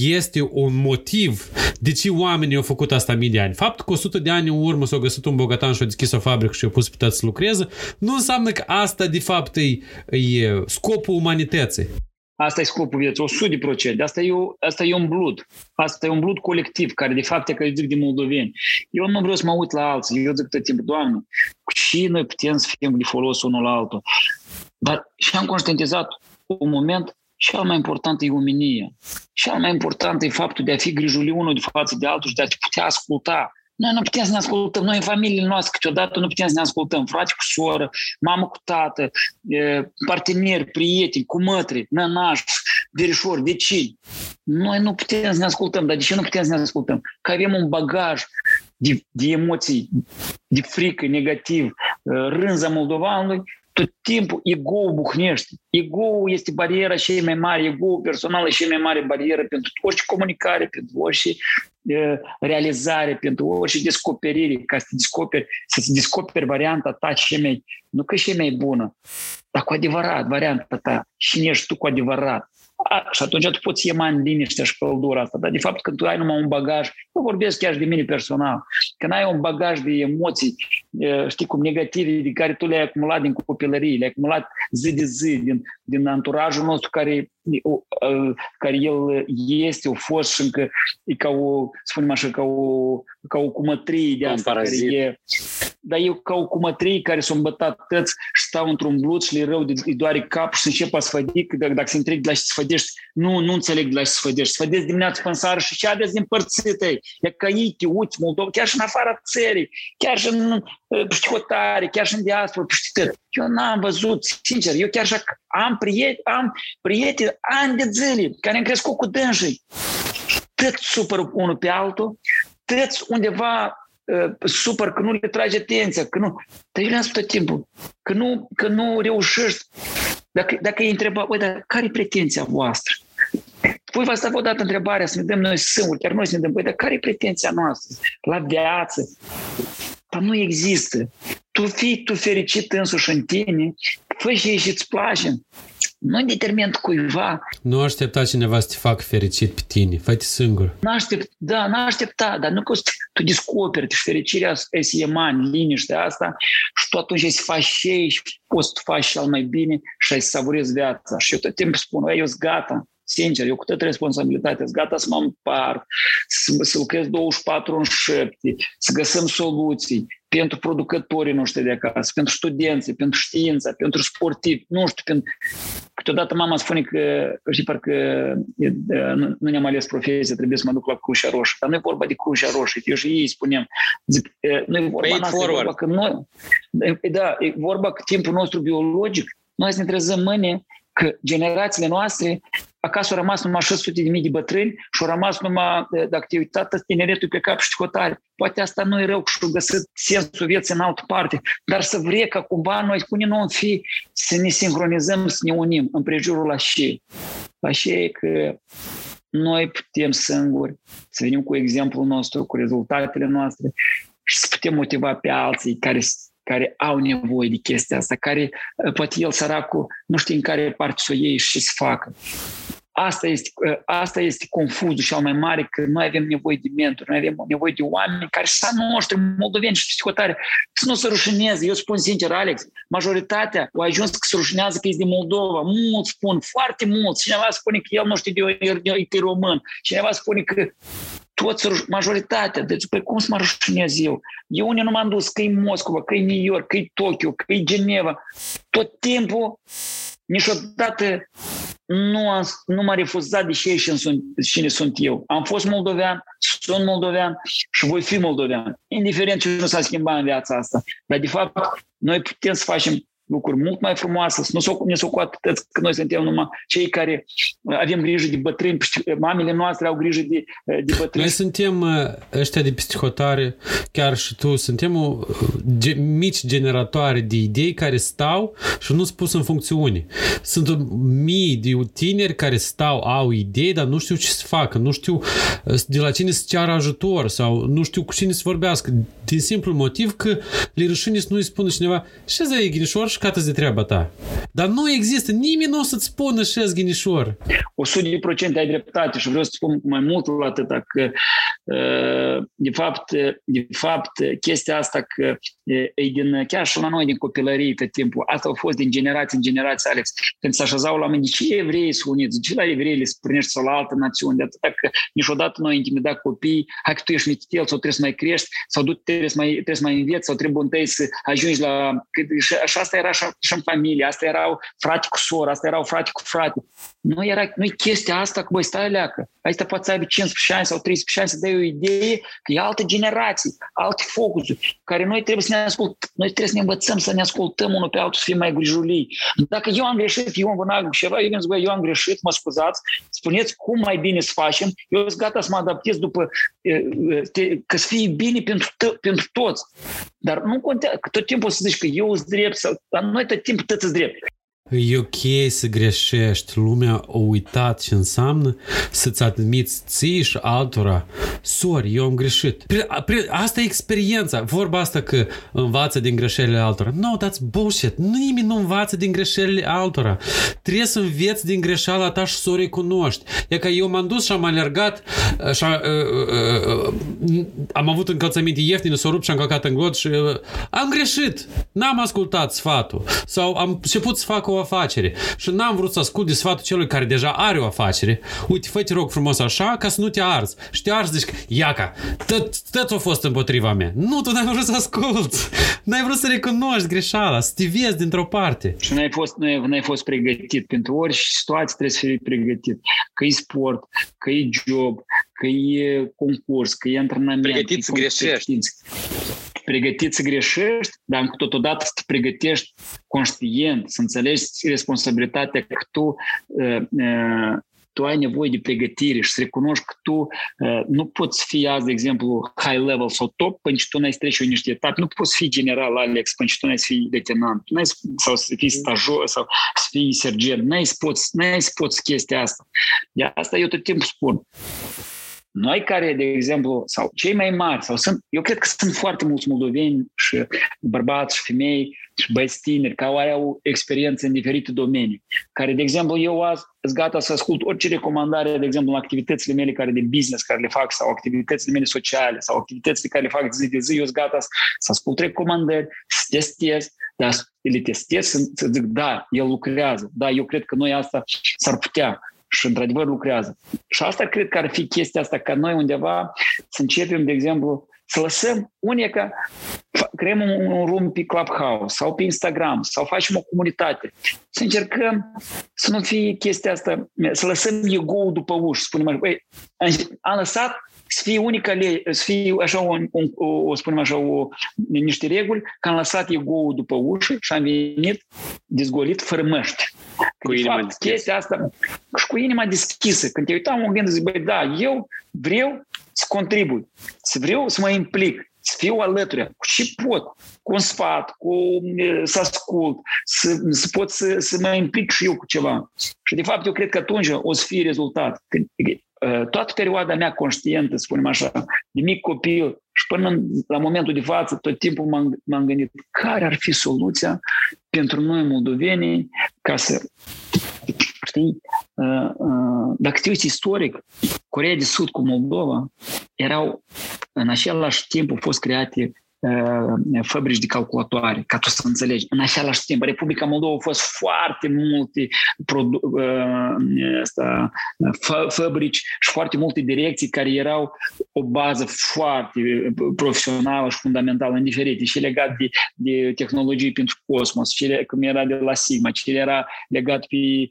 Este un motiv de ce oamenii au făcut asta mii de ani. Faptul că 100 de ani în urmă s-au găsit un bogatan și au deschis o fabrică și au pus pe să lucreze, nu înseamnă că asta de fapt e, e scopul umanității. Asta e scopul vieții, 100 de procente. Asta e, asta e un blud. Asta e un blud colectiv, care de fapt e că zic de moldoveni. Eu nu vreau să mă uit la alții. Eu zic tot timpul, Doamne, și noi putem să fim de folos unul la altul. Dar și am conștientizat un moment cel mai important e omenia. Cel mai important e faptul de a fi grijuliu unul de față de altul și de a te putea asculta. Noi nu putem să ne ascultăm, noi în familiile noastre câteodată nu putem să ne ascultăm, frate cu soră, mamă cu tată, parteneri, prieteni, cu mătri, nănași, verișori, vecini. Noi nu putem să ne ascultăm, dar de ce nu putem să ne ascultăm? Că avem un bagaj de, de emoții, de frică, negativ, rânza moldovanului, tot timpul ego buhnește. ego este bariera cea mai mare, ego personală cea mai mare barieră pentru orice comunicare, pentru orice realizare, pentru orice descoperire, ca să descoperi, să-ți descoperi varianta ta ce mai, nu că ce mai bună, dar cu adevărat, varianta ta, cine ești tu cu adevărat. A, și atunci tu poți iema în liniște și căldura asta. Dar de fapt când tu ai numai un bagaj, eu vorbesc chiar de mine personal, când ai un bagaj de emoții, știi cum, negative, de care tu le-ai acumulat din copilărie, le-ai acumulat zi de zi, din, din anturajul nostru care, care el este, o fost și încă e ca o, spunem așa, ca o, ca o cumătrie de asta care e, dar eu ca o cumătrie care s-au îmbătat tăți și stau într-un blut și le rău, de, îi doare cap și încep a sfădic, dacă, dacă se întreg de la ce sfădești, nu, nu înțeleg de la ce sfădești, sfădesc dimineața până seară și ce aveți din părțită, e ca ei, te uiți, Moldova, chiar și în afara țării, chiar și în pștihotare, chiar și în diaspora, pștită. Eu n-am văzut, sincer, eu chiar și am prieteni, am prieteni ani de zile care am crescut cu dânsii. Tot supăr unul pe altul, toți undeva uh, supăr că nu le trage atenția, că nu. Dar eu le-am spus tot timpul, că nu, că nu reușești. Dacă, dacă îi întreba, băi, dar care e pretenția voastră? Voi v-ați dat odată întrebarea să ne dăm noi singuri, chiar noi să ne dăm, băi, dar care e pretenția noastră la viață? Dar nu există. Tu fii tu fericit însuși în tine, fă și îți place. Nu determinat cuiva. Nu aștepta cineva să te facă fericit pe tine. Fă-te singur. Nu aștept, da, nu aștepta, dar nu că tu descoperi și fericirea este eman, liniștea asta și tu atunci să faci și și poți să faci cel mai bine și să savurezi viața. Și eu tot timpul spun, eu sunt gata, sincer, eu cu toată responsabilitatea, sunt gata să mă împart, să, să lucrez 24 în 7, să găsim soluții pentru producătorii noștri de acasă, pentru studenții, pentru știința, pentru sportivi, nu știu, pentru... Câteodată mama spune că, știi, parcă nu, nu ne-am ales profesie, trebuie să mă duc la Crucea Roșie, dar nu e vorba de Crucea Roșie, eu și ei spunem, zic, nu e vorba noastră, e vorba că noi, da, e vorba că timpul nostru biologic, noi să ne trezăm mâine că generațiile noastre acasă au rămas numai 600 de mii de bătrâni și au rămas numai, dacă te uitat, tineretul pe cap și hotare. Poate asta nu e rău și au găsit sensul vieții în altă parte, dar să vrea ca cumva noi, cu nu în fi, să ne sincronizăm, să ne unim în prejurul la și. La și că noi putem singuri să venim cu exemplul nostru, cu rezultatele noastre și să putem motiva pe alții care care au nevoie de chestia asta, care poate el săracul nu știe în care parte să o iei și să facă. Asta este, asta este confuzul cel mai mare, că noi avem nevoie de mentori, noi avem nevoie de oameni care să noștri, moldoveni și psihotare, să nu se rușineze. Eu spun sincer, Alex, majoritatea au ajuns că se rușinează că este din Moldova. Mulți spun, foarte mulți. Cineva spune că el nu știe de, de, de român. Cineva spune că toți, majoritatea, deci pe cum să mă rușinez eu? Eu unde nu m-am dus, că e Moscova, că e New York, că e Tokyo, că e Geneva, tot timpul, niciodată nu, am, nu m-a refuzat de ce și sunt, cine sunt eu. Am fost moldovean, sunt moldovean și voi fi moldovean. Indiferent ce nu s-a schimbat în viața asta. Dar, de fapt, noi putem să facem lucruri mult mai frumoase, să nu s-o, ne s-o că noi suntem numai cei care avem grijă de bătrâni, mamele noastre au grijă de, de bătrâni. Noi suntem ăștia de psihotare, chiar și tu, suntem o, ge, mici generatoare de idei care stau și nu sunt pus în funcțiune. Sunt mii de tineri care stau, au idei, dar nu știu ce să facă, nu știu de la cine să ceară ajutor sau nu știu cu cine să vorbească, din simplu motiv că le rușine să nu-i spună cineva, ce e ghinișor și cată de treaba ta. Dar nu există, nimeni nu o să-ți spună și ghinișor. 100% ai dreptate și vreau să spun mai mult la atâta că de fapt, de fapt chestia asta că e din, chiar și la noi din copilărie tot timpul, asta a fost din generație în generație, Alex, când se așezau la mine, de ce evrei sunt uniți, de ce la evrei le spunești sau la altă națiune, de atâta că niciodată nu ai intimidat copii, hai că tu ești mititel sau trebuie să mai crești, sau du trebuie să mai, trebuie să mai înveți, sau trebuie întâi să ajungi la... Și, și asta era și, și în familie, asta erau frate cu soră, asta erau frate cu frate. Nu era, nu e chestia asta că, băi, stai leacă, asta poate să aibă 15 ani sau 13 ani să dai o idee că e altă generație, alte focusuri, care noi trebuie să ne ascultăm, noi trebuie să ne învățăm să ne ascultăm unul pe altul, să fim mai grijulii. Dacă eu am greșit, eu am vânat ceva, eu zic, eu am greșit, mă scuzați, spuneți cum mai bine să facem, eu sunt gata să mă adaptez după, te, că să fie bine pentru, t- pentru toți. Dar nu contează, că tot timpul să zici că eu sunt drept, sau, dar noi tot timpul tăți drept. E ok să greșești. Lumea a uitat ce înseamnă să-ți admiți ție și altora. Sorry, eu am greșit. Asta e experiența. Vorba asta că învață din greșelile altora. No, that's bullshit. Nimeni nu învață din greșelile altora. Trebuie să înveți din greșeala ta și să o recunoști. E că eu m-am dus și am alergat și am, uh, uh, uh, am avut încălțăminte ieftine, s-o rupt și am căcat în glot și uh, am greșit. N-am ascultat sfatul. Sau am început să fac o o afacere și n-am vrut să ascult de sfatul celui care deja are o afacere. Uite, fă te rog frumos așa ca să nu te arzi. Și te arzi, zici, iaca, tot a fost împotriva mea. Nu, tu n-ai vrut să asculti. N-ai vrut să recunoști greșeala, să te vezi dintr-o parte. Și n-ai fost, n-ai, n-ai fost pregătit. Pentru orice situație trebuie să fii pregătit. Că e sport, că e job, că e concurs, că e antrenament. Pregătit să greșești pregătit să greșești, dar totodată să te pregătești conștient, să înțelegi responsabilitatea că tu uh, uh, tu ai nevoie de pregătire și să recunoști că tu uh, nu poți fi azi, de exemplu, high level sau top până ce tu n-ai trece niște etape. Nu poți fi general, Alex, până ce tu n-ai să fii letenant. Nu ai sau să fii stajor sau să fii sergent. N-ai să poți, n-ai să poți chestia asta. De asta eu tot timpul spun. Noi care, de exemplu, sau cei mai mari, sau sunt, eu cred că sunt foarte mulți moldoveni și bărbați și femei și băieți tineri care au experiență în diferite domenii, care, de exemplu, eu azi sunt gata să ascult orice recomandare, de exemplu, în activitățile mele care de business care le fac sau activitățile mele sociale sau activitățile care le fac zi de zi, eu sunt gata să ascult recomandări, să testez, dar le testez să, să zic, da, el lucrează, da, eu cred că noi asta s-ar putea și într-adevăr lucrează. Și asta cred că ar fi chestia asta, ca noi undeva să începem, de exemplu, să lăsăm unica, creăm un, un room pe Clubhouse sau pe Instagram sau facem o comunitate. Să încercăm să nu fie chestia asta, să lăsăm ego după ușă, spunem așa, am lăsat să fie unica le, să fie așa, un, un, o, spunem așa, o, niște reguli, că am lăsat ego după ușă și am venit dezgolit fără măști. Cu de inima fapt, chestia asta și cu inima deschisă. Când te uitam un gând, zic, băi, da, eu vreau să contribui, să vreau să mă implic, să fiu alături și pot, cu un sfat, cu să ascult, să, să pot să, să mă implic și eu cu ceva. Și de fapt eu cred că atunci o să fie rezultat. Când, toată perioada mea conștientă, spunem așa, de mic copil și până la momentul de față, tot timpul m-am, m-am gândit care ar fi soluția pentru noi moldovenii ca să știi, dacă te uiți istoric, Coreea de Sud cu Moldova erau în același timp au fost create Uh, fabrici de calculatoare, ca tu să înțelegi. În același timp, Republica Moldova a fost foarte multe produ- uh, asta, fabrici și foarte multe direcții care erau o bază foarte profesională și fundamentală în diferite, și legat de, de tehnologii pentru cosmos, și cum era de la Sigma, și era legat pe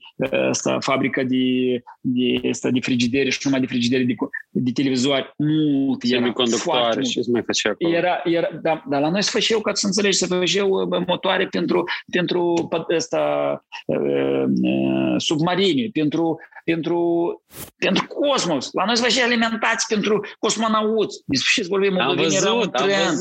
asta, fabrica de, de, asta, de frigidere și numai de frigidere de, de televizoare, mult era, foarte mult. și mai făcea acolo. Era, era, da, dar la noi se făceau, ca să înțelegi, se făceau motoare pentru, pentru ăsta, submarine, pentru, pentru, pentru cosmos. La noi se făceau alimentați pentru cosmonauți. Despre ce vorbim, moldovenii erau un trend.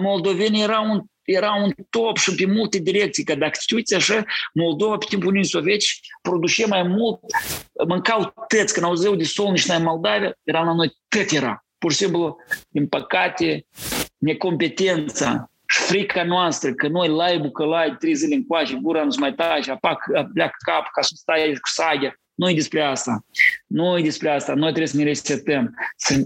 Moldovenii erau un era un top și pe multe direcții, că dacă te uiți așa, Moldova pe timpul Uniunii Sovietici produce mai mult, mâncau tăți, când auzeau de Solnișna în Moldavia, era la noi tăt era. Pur și simplu, din păcate, necompetența și frica noastră că noi lai bucălai trei zile încoace, gura nu-ți mai tace, apac, pleacă cap ca să stai cu saghe. Nu e despre asta. Nu e despre asta. Noi trebuie să ne resetăm. Să,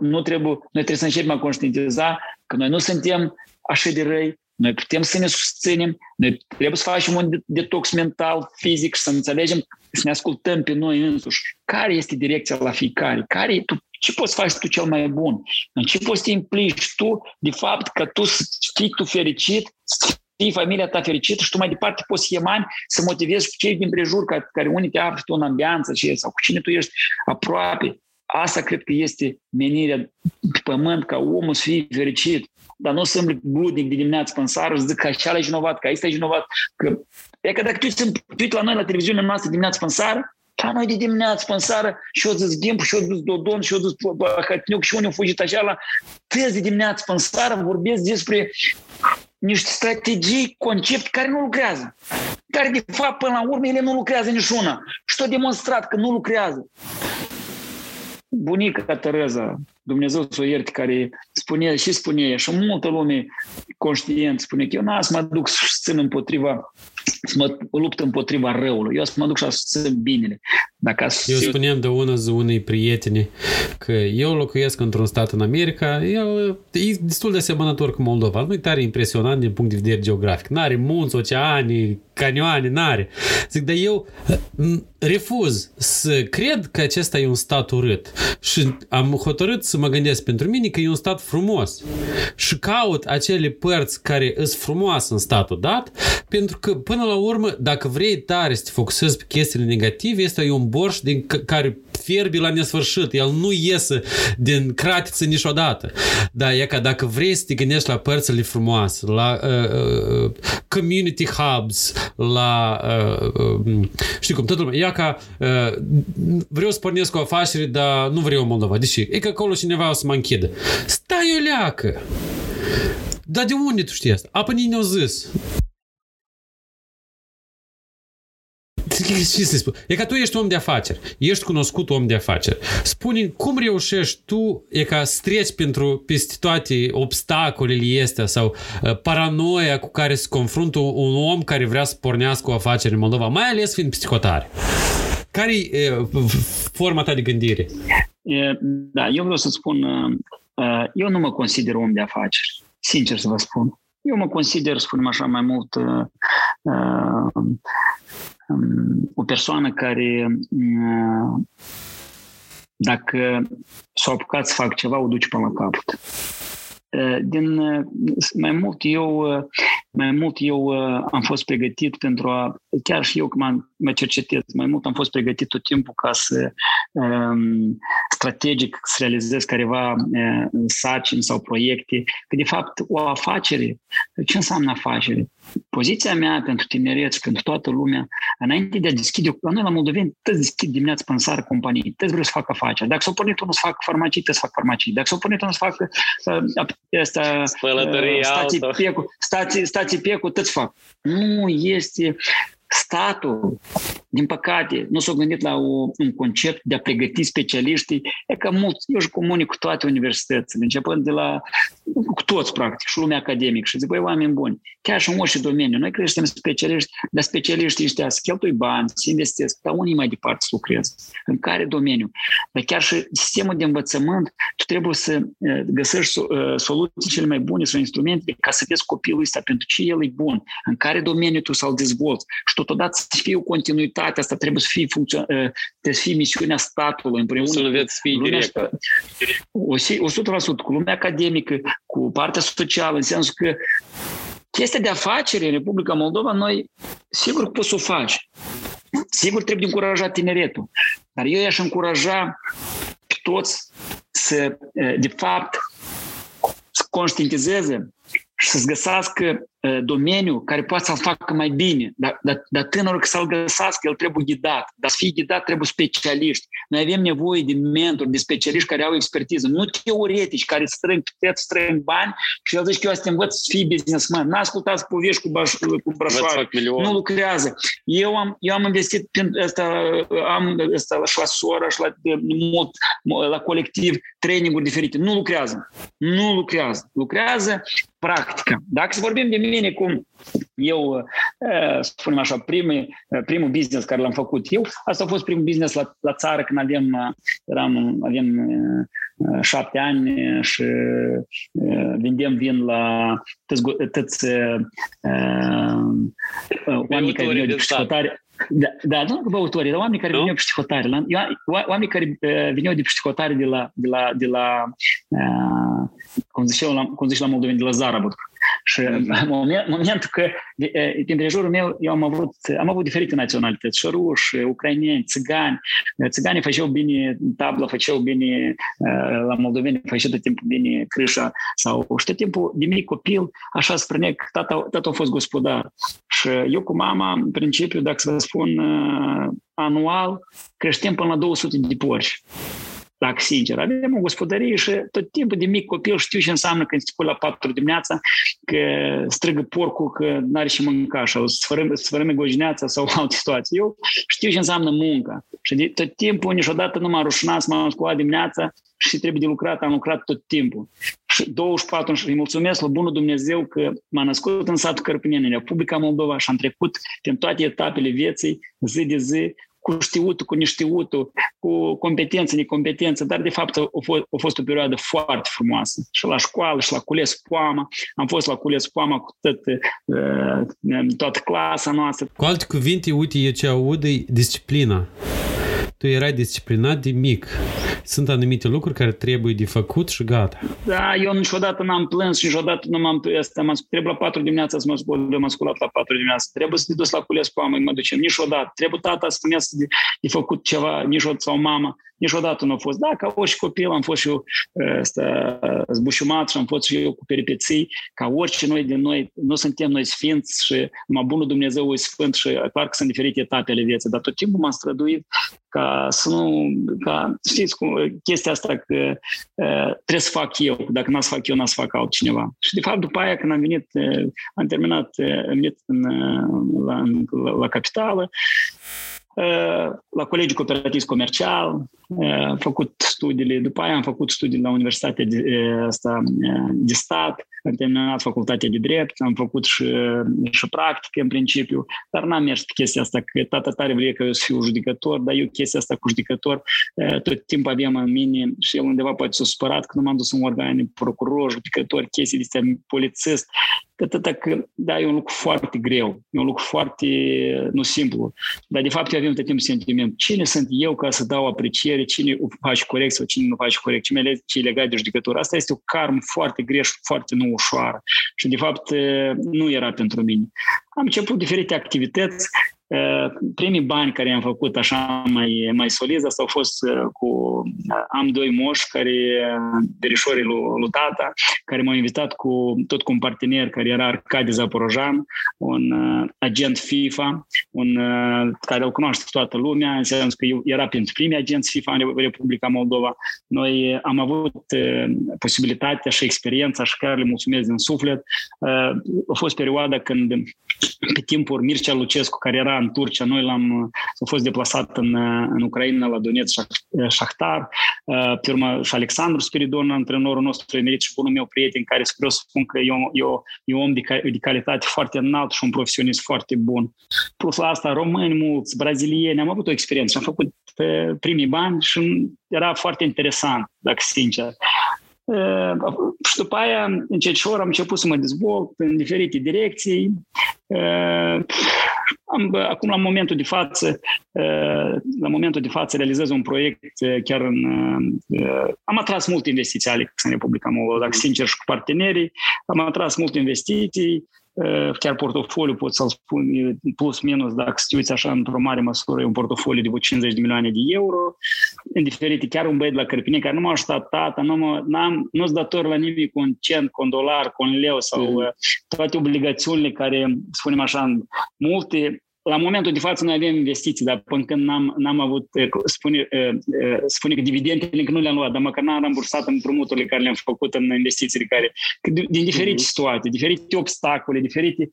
nu trebuie, noi trebuie să începem a conștientiza că noi nu suntem așa de răi, noi putem să ne susținem, noi trebuie să facem un detox mental, fizic, să înțelegem, să ne ascultăm pe noi însuși. Care este direcția la fiecare? Care tu ce poți face tu cel mai bun? În ce poți să te implici tu de fapt că tu să fii tu fericit, să fii familia ta fericită și tu mai departe poți să iei să motivezi pe cei din prejur care, care unii te afli tu în ambianță și, sau cu cine tu ești aproape. Asta cred că este menirea pe pământ ca omul să fie fericit. Dar nu să îmbli budnic de dimineață până seară să zic că așa e vinovat, că aici e vinovat. Că, e că dacă tu te uiți la noi la televiziunea noastră dimineața până seară, la noi de dimineață până seară și-o zis Gimp, și-o zis Dodon, și-o zis Hătniuc, și unii au fugit așa la tezi de dimineață până seară vorbesc despre niște strategii, concept care nu lucrează. care de fapt până la urmă ele nu lucrează niciuna. Și tot demonstrat că nu lucrează. Bunica Tereza, Dumnezeu să o ierte, care spune și spune și multă lume conștient spune că eu n-am să mă duc să susțin împotriva să mă lupt împotriva răului. Eu să mă duc și să susțin binele. Dacă eu spuneam de una zi unei prieteni că eu locuiesc într-un stat în America, eu, e destul de asemănător cu Moldova. Nu e tare impresionant din punct de vedere geografic. N-are munți, oceani, canioane, n-are. Zic, dar eu refuz să cred că acesta e un stat urât. Și am hotărât să mă gândesc pentru mine că e un stat frumos. Și caut acele părți care sunt frumoase în statul dat, pentru că până la urmă, dacă vrei tare să te focusezi pe chestiile negative, este un borș din care fierbi la nesfârșit. El nu iese din cratiță niciodată. Da, e ca dacă vrei să te gândești la părțile frumoase, la uh, uh, community hubs, la uh, uh, știi cum, toată lumea, e ca uh, vreau să pornesc o afacere, dar nu vreau Moldova. De ce? E că acolo cineva o să mă închidă. Stai o leacă! Dar de unde tu știi asta? Apă ne-au zis. Ce să spun? E că tu ești om de afaceri, ești cunoscut om de afaceri. spune cum reușești tu e ca să treci pentru peste toate obstacolele astea sau uh, paranoia cu care se confruntă un om care vrea să pornească o afacere în Moldova, mai ales fiind psihotare. Care e uh, forma ta de gândire? E, da, eu vreau să spun, uh, uh, eu nu mă consider om de afaceri, sincer să vă spun. Eu mă consider, spunem așa, mai mult uh, uh, o persoană care dacă s-a apucat să fac ceva, o duce până la capăt. Din mai mult eu mai mult eu am fost pregătit pentru a, chiar și eu când mă cercetez, mai mult am fost pregătit tot timpul ca să um, strategic să realizez careva uh, sacini sau proiecte, că de fapt o afacere, ce înseamnă afacere? Poziția mea pentru tineret și pentru toată lumea, înainte de a deschide, la noi la Moldoveni, tăți deschid dimineața până sară companii, tăți vreau să fac afaceri. Dacă s-o pornit unul să fac farmacii, tăți să fac farmacii. Dacă s-o pornit unul să fac asta, stații pecu, stații, stații pecu, tăți fac. Nu este statul, din păcate, nu s-a gândit la o, un concept de a pregăti specialiștii. E că mulți, eu și comunic cu toate universitățile, începând de la, cu toți, practic, și lumea academică. Și zic, băi, oameni buni, chiar și în orice domeniu, noi creștem specialiști, dar specialiștii ăștia să cheltui bani, să investesc, dar unii mai departe să lucreze. În care domeniu? Dar chiar și sistemul de învățământ, tu trebuie să găsești soluții cele mai bune sau instrumente ca să vezi copilul ăsta pentru ce el e bun, în care domeniu tu să-l dezvolți și totodată să fie o continuitate, asta trebuie să fie, funcțio- trebuie să fie misiunea statului împreună să înveți să fii direct. O 100% cu lumea academică, cu partea socială, în sensul că chestia de afacere în Republica Moldova, noi sigur poți să o faci. Sigur trebuie încuraja tineretul. Dar eu i-aș încuraja pe toți să, de fapt, să conștientizeze și să-ți găsească domeniu care poate să-l facă mai bine. Dar, dar, dar tânărul că să-l găsească, el trebuie ghidat. Dar să fie ghidat trebuie specialiști. Noi avem nevoie de mentori, de specialiști care au expertiză, nu teoretici care strâng, puteți strâng bani și el zice că eu să te învăț să fii businessman. N-ascultați povești cu, baș, cu brașoare. Nu lucrează. Eu am, eu am investit prin asta, am asta și la sora și la, mult, la colectiv training-uri diferite. Nu lucrează. Nu lucrează. Lucrează practica. Dacă să vorbim de mine cum eu, spunem așa, primul, primul business care l-am făcut eu, asta a fost primul business la, la țară când avem, eram, avem șapte ani și vindem vin la tăți, tăți oameni care veneau de psihotare. Da, da, nu cu băutorii, dar oamenii care nu? veneau psihotare. La, oamenii care veneau de psihotare de la, de la, de la cum zice la, cum zice la moldoveni, de la Zarabut. Și în moment, momentul că din jurul meu eu am avut, am avut diferite naționalități, și ruși, ucraineni, țigani. Țiganii făceau bine tabla, făceau bine la moldoveni, făceau tot timpul bine crâșa sau și tot timpul de mic copil, așa spune că tata, tata a fost gospodar. Și eu cu mama, în principiu, dacă să vă spun, anual, creștem până la 200 de porci Dacă sincer, avem o gospodărie și tot timpul de mic copil știu ce înseamnă când se la 4 dimineața că strigă porcul că n-are și mânca sau sfărâme gojineața sau alte situații. Eu știu ce înseamnă munca și de tot timpul niciodată nu m-a rușinat să m-am sculat dimineața și trebuie de lucrat, am lucrat tot timpul. Și 24 și îi mulțumesc lui Bunul Dumnezeu că m-a născut în satul Cărpineni, în Republica Moldova și am trecut prin toate etapele vieții, zi de zi, cu știutul, cu neștiutul, cu competență, necompetență, dar de fapt a fost, a fost o perioadă foarte frumoasă. Și la școală, și la cules poama, am fost la cules poama cu tot, uh, toată clasa noastră. Cu alte cuvinte, uite, eu ce aud e disciplina. Tu erai disciplinat de mic sunt anumite lucruri care trebuie de făcut și gata. Da, eu niciodată n-am plâns și niciodată nu m-am asta, m trebuie la 4 dimineața să mă scol, de m-am sculat la 4 dimineața, trebuie să te duci la cules cu mă ducem, niciodată, trebuie tata să spunea să de, de făcut ceva, niciodată, sau mama, niciodată nu a fost. Da, ca orice copil am fost și eu ăsta, zbușumat și am fost și eu cu peripeții, ca orice noi din noi, nu suntem noi sfinți și numai bunul Dumnezeu e sfânt și clar că sunt diferite etape ale vieții, dar tot timpul m-am străduit ca să nu, ca, știți, cum, chestia asta că uh, trebuie să fac eu, dacă n-a să fac eu, n-a să fac altcineva. Și de fapt, după aia, când am venit, uh, am terminat, uh, am venit în, uh, la, la, la capitală, la Colegiul Cooperativ Comercial, am făcut studiile, după aia am făcut studii la Universitatea de, asta, de Stat, am terminat facultatea de drept, am făcut și, și practică în principiu, dar n-am mers pe chestia asta, că tata tare vrea că eu să fiu judecător, dar eu chestia asta cu judecător tot timpul aveam în mine și el undeva poate s-a supărat că nu m-am dus în organe, procuror, judecător, chestii de astea, polițist, că atâta că, da, e un lucru foarte greu, e un lucru foarte, nu simplu, dar de fapt eu avem tot timpul sentiment, cine sunt eu ca să dau apreciere, cine o face corect sau cine nu face corect, ce e legat de judecător. Asta este o karmă foarte greș, foarte nu ușoară și de fapt nu era pentru mine. Am început diferite activități primii bani care i-am făcut așa mai, mai solizi, asta au fost cu am doi moși care, verișorii lui, lui tata, care m-au invitat cu tot cu un partener care era Arcadi Zaporojan, un uh, agent FIFA, un, uh, care îl cunoaște toată lumea, înseamnă că eu era pentru primii agenți FIFA în Republica Moldova. Noi am avut uh, posibilitatea și experiența și care le mulțumesc din suflet. Uh, a fost perioada când pe timpul Mircea Lucescu, care era în Turcia, noi l-am a fost deplasat în, în Ucraina la Donetsk Shahtar, pe urmă și Alexandru Spiridon, antrenorul nostru emerit și bunul meu prieten, care vreau să spun că eu, eu, eu om de, de calitate foarte înalt și un profesionist foarte bun. Plus la asta, români mulți, brazilieni, am avut o experiență, am făcut primii bani și era foarte interesant, dacă sincer. Și după aia, încet și ori, am început să mă dezvolt în diferite direcții. Am, acum, la momentul de față, la momentul de față realizez un proiect chiar în... Am atras multe investiții, Alex, în Republica Moldova, dacă sincer și cu partenerii. Am atras multe investiții, chiar portofoliu pot să-l spun plus minus, dacă te uiți așa într-o mare măsură, e un portofoliu de 50 de milioane de euro, în diferite, chiar un băiat la Cărpine, care nu m-a ajutat tata, nu mă, n-am, nu-s dator la nimic cu un cent, cu un dolar, cu un leu sau mm. toate obligațiunile care, spunem așa, multe la momentul de față noi avem investiții, dar până când n-am, n-am avut, spune, spune că dividendele încă nu le-am luat, dar măcar n-am rambursat împrumuturile care le-am făcut în investițiile care, din diferite mm-hmm. situații, diferite obstacole, diferite...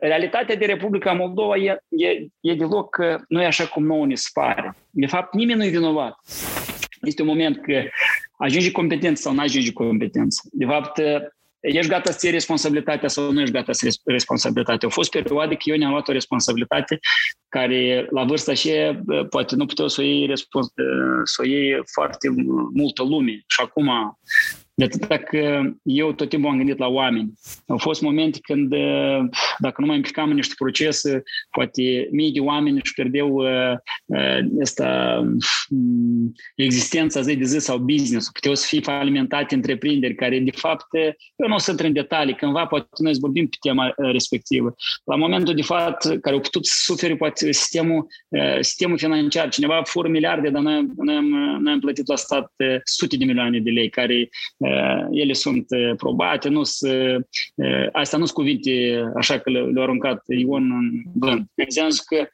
Realitatea de Republica Moldova e, e, e deloc, nu e așa cum nouă ne spare. De fapt, nimeni nu e vinovat. Este un moment că ajungi competență sau nu ajungi competență. De fapt, ești gata să iei responsabilitatea sau nu ești gata să responsabilitatea. Au fost perioade că eu ne-am luat o responsabilitate care la vârsta și poate nu puteau să o iei, să o iei foarte multă lume. Și acum de atât că eu tot timpul am gândit la oameni. Au fost momente când, dacă nu mă implicam în niște procese, poate mii de oameni își pierdeau uh, asta, um, existența zi de zi sau business Puteau să fie falimentate întreprinderi care, de fapt, eu nu o să intru în detalii, cândva poate noi să vorbim pe tema respectivă. La momentul de fapt, care au putut să suferi poate sistemul, sistemul financiar, cineva fură miliarde, dar noi, noi, am, noi am plătit la stat sute de milioane de lei, care ele sunt probate, nu asta nu sunt cuvinte așa că le-a aruncat Ion în vânt. În sens că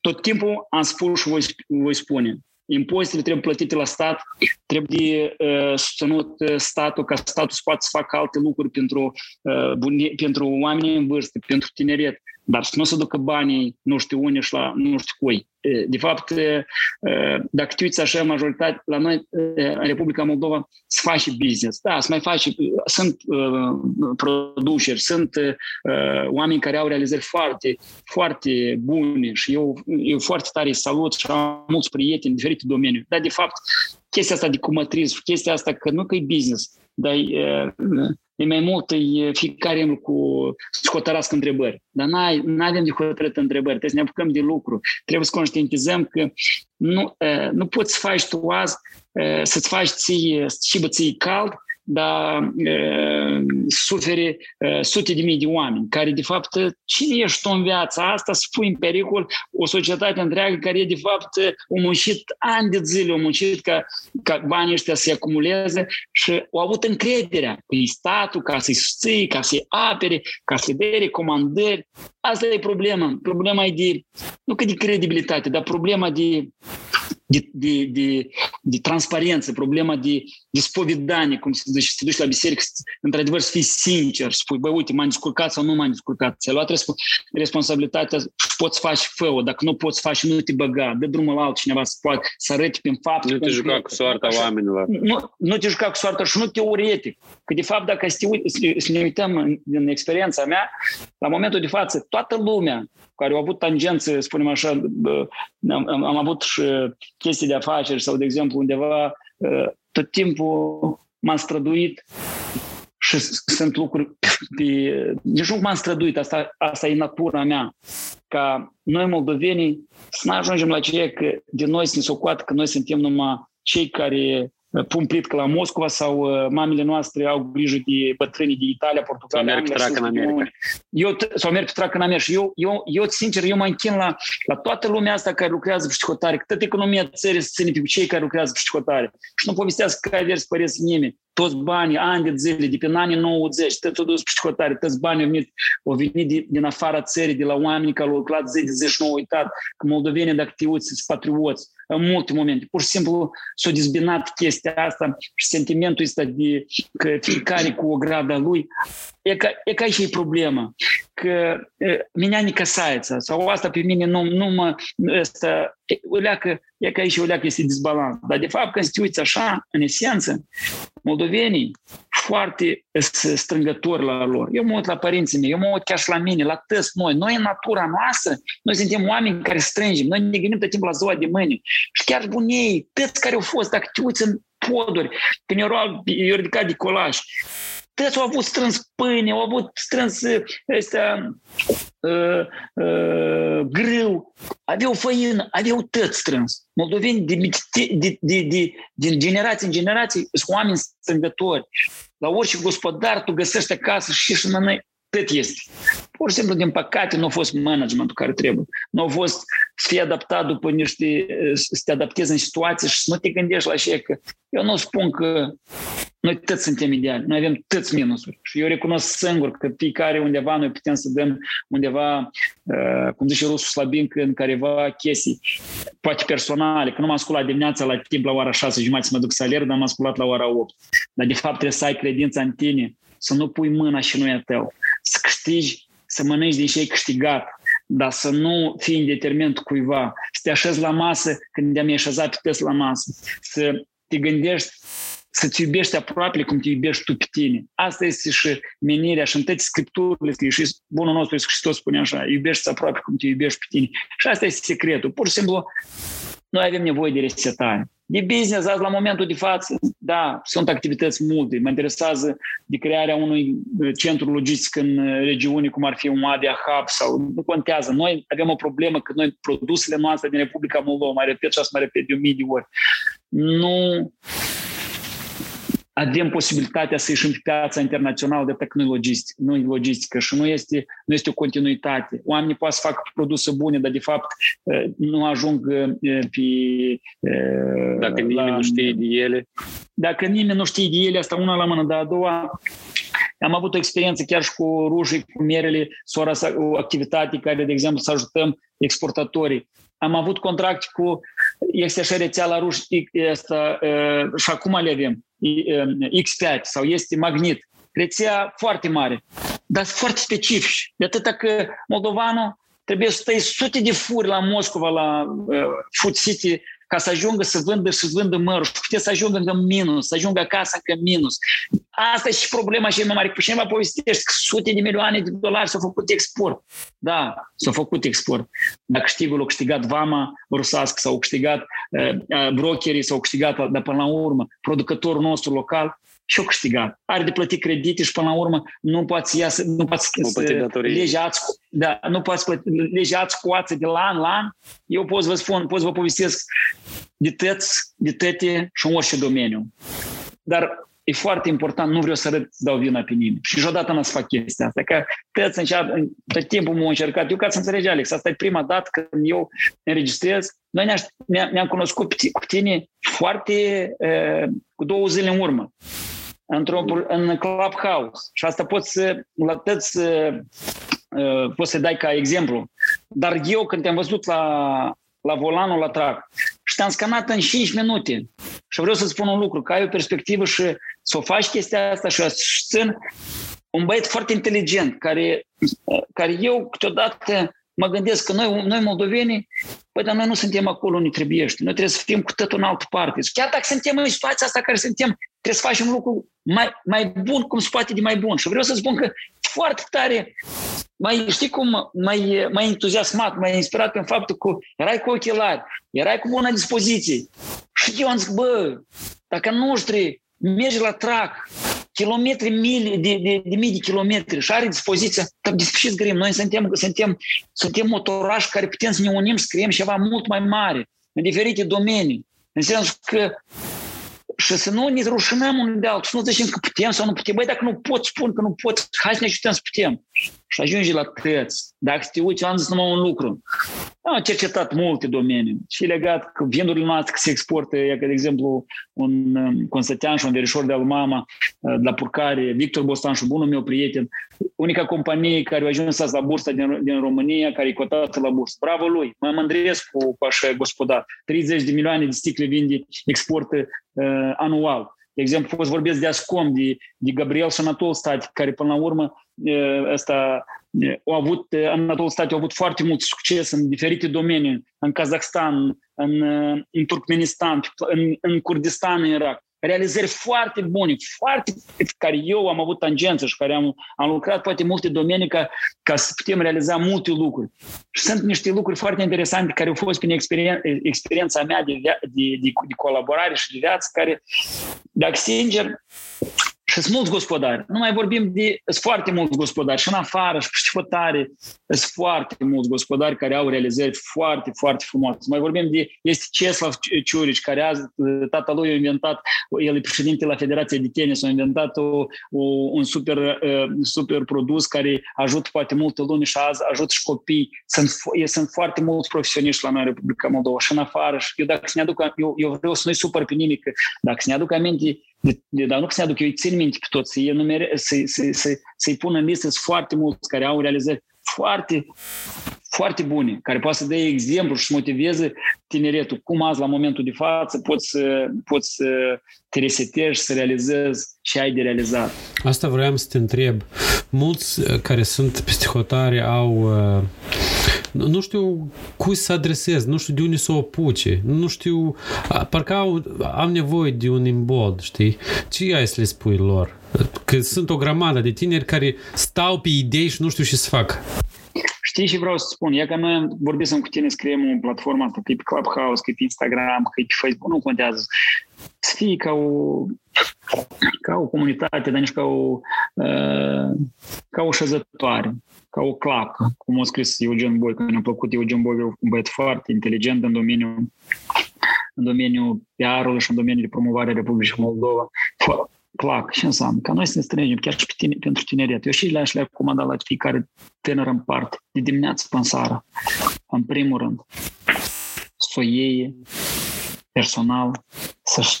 tot timpul am spus și voi, voi spune, impozitele trebuie plătite la stat, trebuie uh, susținut statul ca statul să poată să facă alte lucruri pentru, uh, bune, pentru oamenii în vârstă, pentru tineret dar să nu se ducă banii nu știu unde și la nu știu cui. De fapt, dacă te uiți așa, majoritate, la noi, în Republica Moldova, se face business. Da, se mai face, sunt produceri, sunt oameni care au realizări foarte, foarte bune și eu, eu foarte tare salut și am mulți prieteni în diferite domenii. Dar, de fapt, chestia asta de cumătrism, chestia asta că nu că e business, dar e, e mai mult e fiecare cu să hotărască întrebări. Dar nu avem de hotărât întrebări, trebuie să ne apucăm de lucru. Trebuie să conștientizăm că nu, nu poți să faci tu azi, să-ți faci ție, și ție cald, dar e, suferi e, sute de mii de oameni, care de fapt, cine ești tu în viața asta să pui în pericol o societate întreagă care de fapt a muncit ani de zile, a muncit ca, ca banii ăștia să se acumuleze și au avut încrederea că e statul ca să-i susții, ca să-i apere, ca să-i dea recomandări. Asta e problema. Problema e de, nu că de credibilitate, dar problema de de, de, de, de transparență, problema de, de spovedanie, cum se zice, să te duci la biserică, într-adevăr să fii sincer, să spui, băi, uite, m-am descurcat sau nu m-am descurcat. Ți-ai luat responsabilitatea și poți face fă dacă nu poți face, nu te băga, dă drumul la altcineva să poate să arăți prin fapt. Nu te juca cu soarta așa, oamenilor. Nu, nu te juca cu soarta și nu teoretic. Că de fapt, dacă să, te, să ne uităm din experiența mea, la momentul de față, toată lumea care au avut tangență, spunem așa, am, am avut și chestii de afaceri sau, de exemplu, undeva ă, tot timpul m-am străduit și sunt lucruri pe... Deci nu m-am străduit, asta, asta e natura mea. Ca noi moldovenii să nu ajungem la ceea că de noi să ne socoată că noi suntem numai cei care pun plitcă la Moscova sau uh, mamele noastre au grijă de bătrânii de Italia, Portugalia, sau merg tracă în America. Eu, sau merg tracă în America. Și eu, eu, eu, sincer, eu mă închin la, la toată lumea asta care lucrează pe psihotare, că toată economia țării se ține pe cei care lucrează pe psihotare. Și nu povestească că averi să păreți nimeni toți banii, ani de zile, de pe anii 90, toți au dus psihotare, toți banii au venit, au venit din, din afara țării, de la oameni care au lucrat 10 de zi și nu au uitat că moldovenii, dacă te uiți, sunt patrioți în multe momente. Pur și simplu s-a dezbinat chestia asta și sentimentul ăsta de că fiecare cu o grada lui. E ca, e ca și e problema. Că e, minea ne căsaiță sau asta pe mine nu, nu mă... Asta, o leacă, e ca aici o este dezbalans. Dar de fapt Constituția așa, în esență, moldovenii foarte strângători la lor. Eu mă uit la părinții mei, eu mă uit chiar și la mine, la tăți noi. Noi în natura noastră, noi suntem oameni care strângem, noi ne gândim tot timpul la ziua de mâine. Și chiar bunei, tăți care au fost, dacă te uiți în poduri, când erau, eu ridicat de colaj, tăți au avut strâns pâine, au avut strâns ăsta, uh, uh, grâu, aveau făină, aveau tăți strâns. Moldoveni de, de, de, de, din generație în generație sunt oameni strângători. La orice gospodar tu găsești acasă și și noi cât este. Pur și simplu, din păcate, nu a fost managementul care trebuie. Nu a fost să fie adaptat după niște, să te adaptezi în situații și să nu te gândești la așa că eu nu spun că noi toți suntem ideali, noi avem toți minusuri. Și eu recunosc singur că fiecare undeva noi putem să dăm undeva, uh, cum zice rusul slabin, în careva chestii, poate personale, că nu m-am sculat dimineața la timp la ora 6 jumătate să mă duc să alerg, dar m-am sculat la ora 8. Dar de fapt trebuie să ai credința în tine, să nu pui mâna și nu e a tău, să câștigi, să mănânci din ce ai câștigat, dar să nu fii indeterminat cuiva, să te așezi la masă când te-am așezat pe la masă, să te gândești să-ți iubești aproape cum te iubești tu pe tine. Asta este și menirea și în toate scripturile scrie și bunul nostru Iisus Hristos spune așa, iubești aproape cum te iubești pe tine. Și asta este secretul. Pur și simplu, noi avem nevoie de resetare. De business, azi, la momentul de față, da, sunt activități multe. Mă interesează de crearea unui uh, centru logistic în uh, regiuni cum ar fi un Adia Hub sau nu contează. Noi avem o problemă că noi produsele noastre din Republica Moldova, mai repet și asta mai repet de o mii de ori, nu avem posibilitatea să ieșim pe piața internațională de că nu logistică, nu logistică și nu este, nu este o continuitate. Oamenii poate să facă produse bune, dar de fapt eh, nu ajung eh, pe... Eh, dacă la, nimeni nu știe de ele. Dacă nimeni nu știe de ele, asta una la mână, dar a doua, am avut o experiență chiar și cu rujii, cu merele, o activitate care, de exemplu, să ajutăm exportatorii am avut contract cu este și rețea la ruși asta, și acum le avem X5 sau este Magnit. Rețea foarte mare, dar foarte specifici. De atâta că moldovanul trebuie să stai sute de furi la Moscova, la uh, Food City, ca să ajungă să vândă și să vândă mărul și putea să ajungă încă minus, să ajungă acasă încă minus. Asta e și problema cea mai mare. Cu cineva povestești că sute de milioane de dolari s-au făcut export. Da, s-au făcut export. Dacă câștigul au câștigat vama rusească sau au câștigat uh, uh, brokerii sau au câștigat, dar până la urmă producătorul nostru local și-o câștigat. Are de plătit credite și până la urmă nu poate să iasă, nu poate să legeați, da, nu poate să legeați coață de la an la an. Eu pot să vă spun, pot să vă povestesc de tăți, de tăte și în orice domeniu. Dar e foarte important, nu vreau să arăt, să dau vina pe nimeni. Și niciodată nu să fac chestia asta. Că tăți încearcă, tot timpul m-au încercat. Eu ca să înțelegi, Alex, asta e prima dată când eu înregistrez. Noi ne-am, ne-am cunoscut cu tine foarte, cu două zile în urmă într-o, în Clubhouse. Și asta poți să, la tăți, uh, poți să dai ca exemplu. Dar eu, când te-am văzut la, la volanul la trac și te-am scanat în 5 minute și vreau să spun un lucru, că ai o perspectivă și să o faci chestia asta și o țin un băiat foarte inteligent, care, care eu câteodată mă gândesc că noi, noi moldovenii, păi, dar noi nu suntem acolo unde trebuie. Noi trebuie să fim cu totul în altă parte. Chiar dacă suntem în situația asta care suntem, trebuie să facem un lucru mai, mai bun cum se poate de mai bun. Și vreau să spun că foarte tare, mai, știi cum, mai, mai entuziasmat, mai inspirat în faptul că erai cu ochelari, erai cu bună dispoziție. Și eu am zis, bă, dacă noștri mergi la trac, kilometri, mii de, de, de mii de kilometri și are dispoziția, dar despre ce zgârim? Noi suntem, suntem, suntem motorași care putem să ne unim, să creăm ceva mult mai mare, în diferite domenii. În sensul că și să nu ne rușinăm unul de altul, să nu zicem că putem sau nu putem. Băi, dacă nu pot, spun că nu pot, hai să ne ajutăm să putem. Și ajunge la tăți. Dacă te uiți, am zis numai un lucru. Am cercetat multe domenii și legat că vindurile noastre se exportă, e ca de exemplu un um, Constantin și un verișor de al mama uh, de la Purcare, Victor Bostan și bunul meu prieten, unica companie care a ajuns la bursa din, din România, care e cotată la bursă. Bravo lui! Mă mândresc cu așa gospodar. 30 de milioane de sticle vinde, exportă uh, anual. De exemplu, fost vorbesc de Ascom, de, de Gabriel și Anatol Stat, care până la urmă uh, ăsta, uh, au avut, Anatol Stat au avut foarte mult succes în diferite domenii, în Kazakhstan, în, în Turkmenistan, în, în Kurdistan, în Irak realizări foarte bune, foarte, care eu am avut tangență și care am, am lucrat poate multe domenii ca, ca să putem realiza multe lucruri. Și sunt niște lucruri foarte interesante care au fost prin experien, experiența mea de, de, de, de colaborare și de viață, care, dacă sincer, și sunt mulți gospodari. Nu mai vorbim de... Sunt foarte mulți gospodari și în afară și și tare. Sunt foarte mulți gospodari care au realizări foarte, foarte frumoase. Mai vorbim de... Este Ceslav Ciurici, care azi tatălui a inventat, el e președinte la Federația de Tenis, a inventat o, o, un super, uh, super produs care ajută poate multă lume și azi ajută și copii. Sunt, sunt foarte mulți profesioniști la noi în Republica Moldova și în afară. Și eu, dacă să ne aduc, eu, eu vreau să nu-i supăr pe nimic, dacă să ne aduc aminte de, de, dar nu că se aduc, eu îi țin minte pe toți, să-i, enumere, să, să, să, să-i pun în listă, sunt foarte mulți care au realizări foarte, foarte bune, care poate să dea exemplu și să motiveze tineretul. Cum azi, la momentul de față, poți să, poți să te resetezi, să realizezi ce ai de realizat. Asta vreau să te întreb. Mulți uh, care sunt peste hotare au uh, nu știu cui să adresez, nu știu de unde să o apuce, nu știu, parcă au, am nevoie de un imbold, știi? Ce ai să le spui lor? Că sunt o grămadă de tineri care stau pe idei și nu știu ce să fac. Știi și vreau să spun, e că noi vorbim cu tine, scriem o platformă, că e pe Clubhouse, că e pe Instagram, că e pe Facebook, nu contează. Să fie ca o, ca o comunitate, dar nici ca o, uh, ca o șezătoare ca o clacă, cum a scris Eugen Boi, că mi-a plăcut Eugen Boi, un băiat foarte inteligent în domeniul în domeniul PR-ului și în domeniul de promovare a Republicii Moldova. Clac, ce înseamnă? Ca noi să ne strângem chiar și pe tine, pentru tineret. Eu și le-aș le comanda la fiecare tânăr în parte, de dimineață până seara. În primul rând, să o iei personal, să-și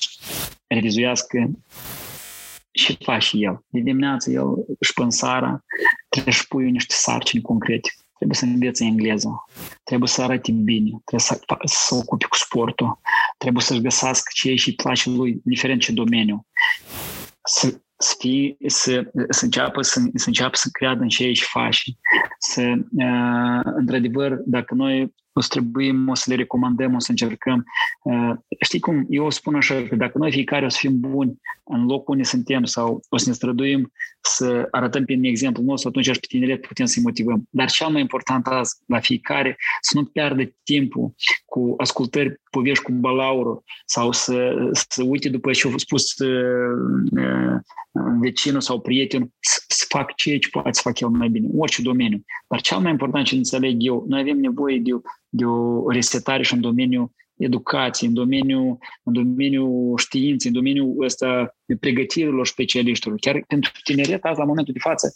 revizuiască și faci el. De dimineață el își până seara trebuie să pui niște sarcini concrete. trebuie să învețe engleză, trebuie să arate bine, trebuie să, să se ocupe cu sportul, trebuie să-și găsească ce și place lui, indiferent ce domeniu. Să, să, fie, să, să, înceapă, să, să înceapă să creadă în ce își face. Să, uh, într-adevăr, dacă noi o să trebuim, o să le recomandăm, o să încercăm. Uh, știi cum, eu o spun așa, că dacă noi fiecare o să fim buni în locul unde suntem sau o să ne străduim să arătăm prin exemplu nostru, atunci pe tineret putem să-i motivăm. Dar cel mai important azi, la fiecare, să nu piardă timpul cu ascultări povești cu balaurul sau să, să uite după ce a spus uh, uh, vecinul sau prietenul să, să fac ceea ce poate să fac el mai bine, orice domeniu. Dar cel mai important ce înțeleg eu, noi avem nevoie de, de o resetare și în domeniul educației, în domeniul, în domeniul științei, în domeniul ăsta pregătirilor specialiștilor. Chiar pentru tineret, azi, la momentul de față,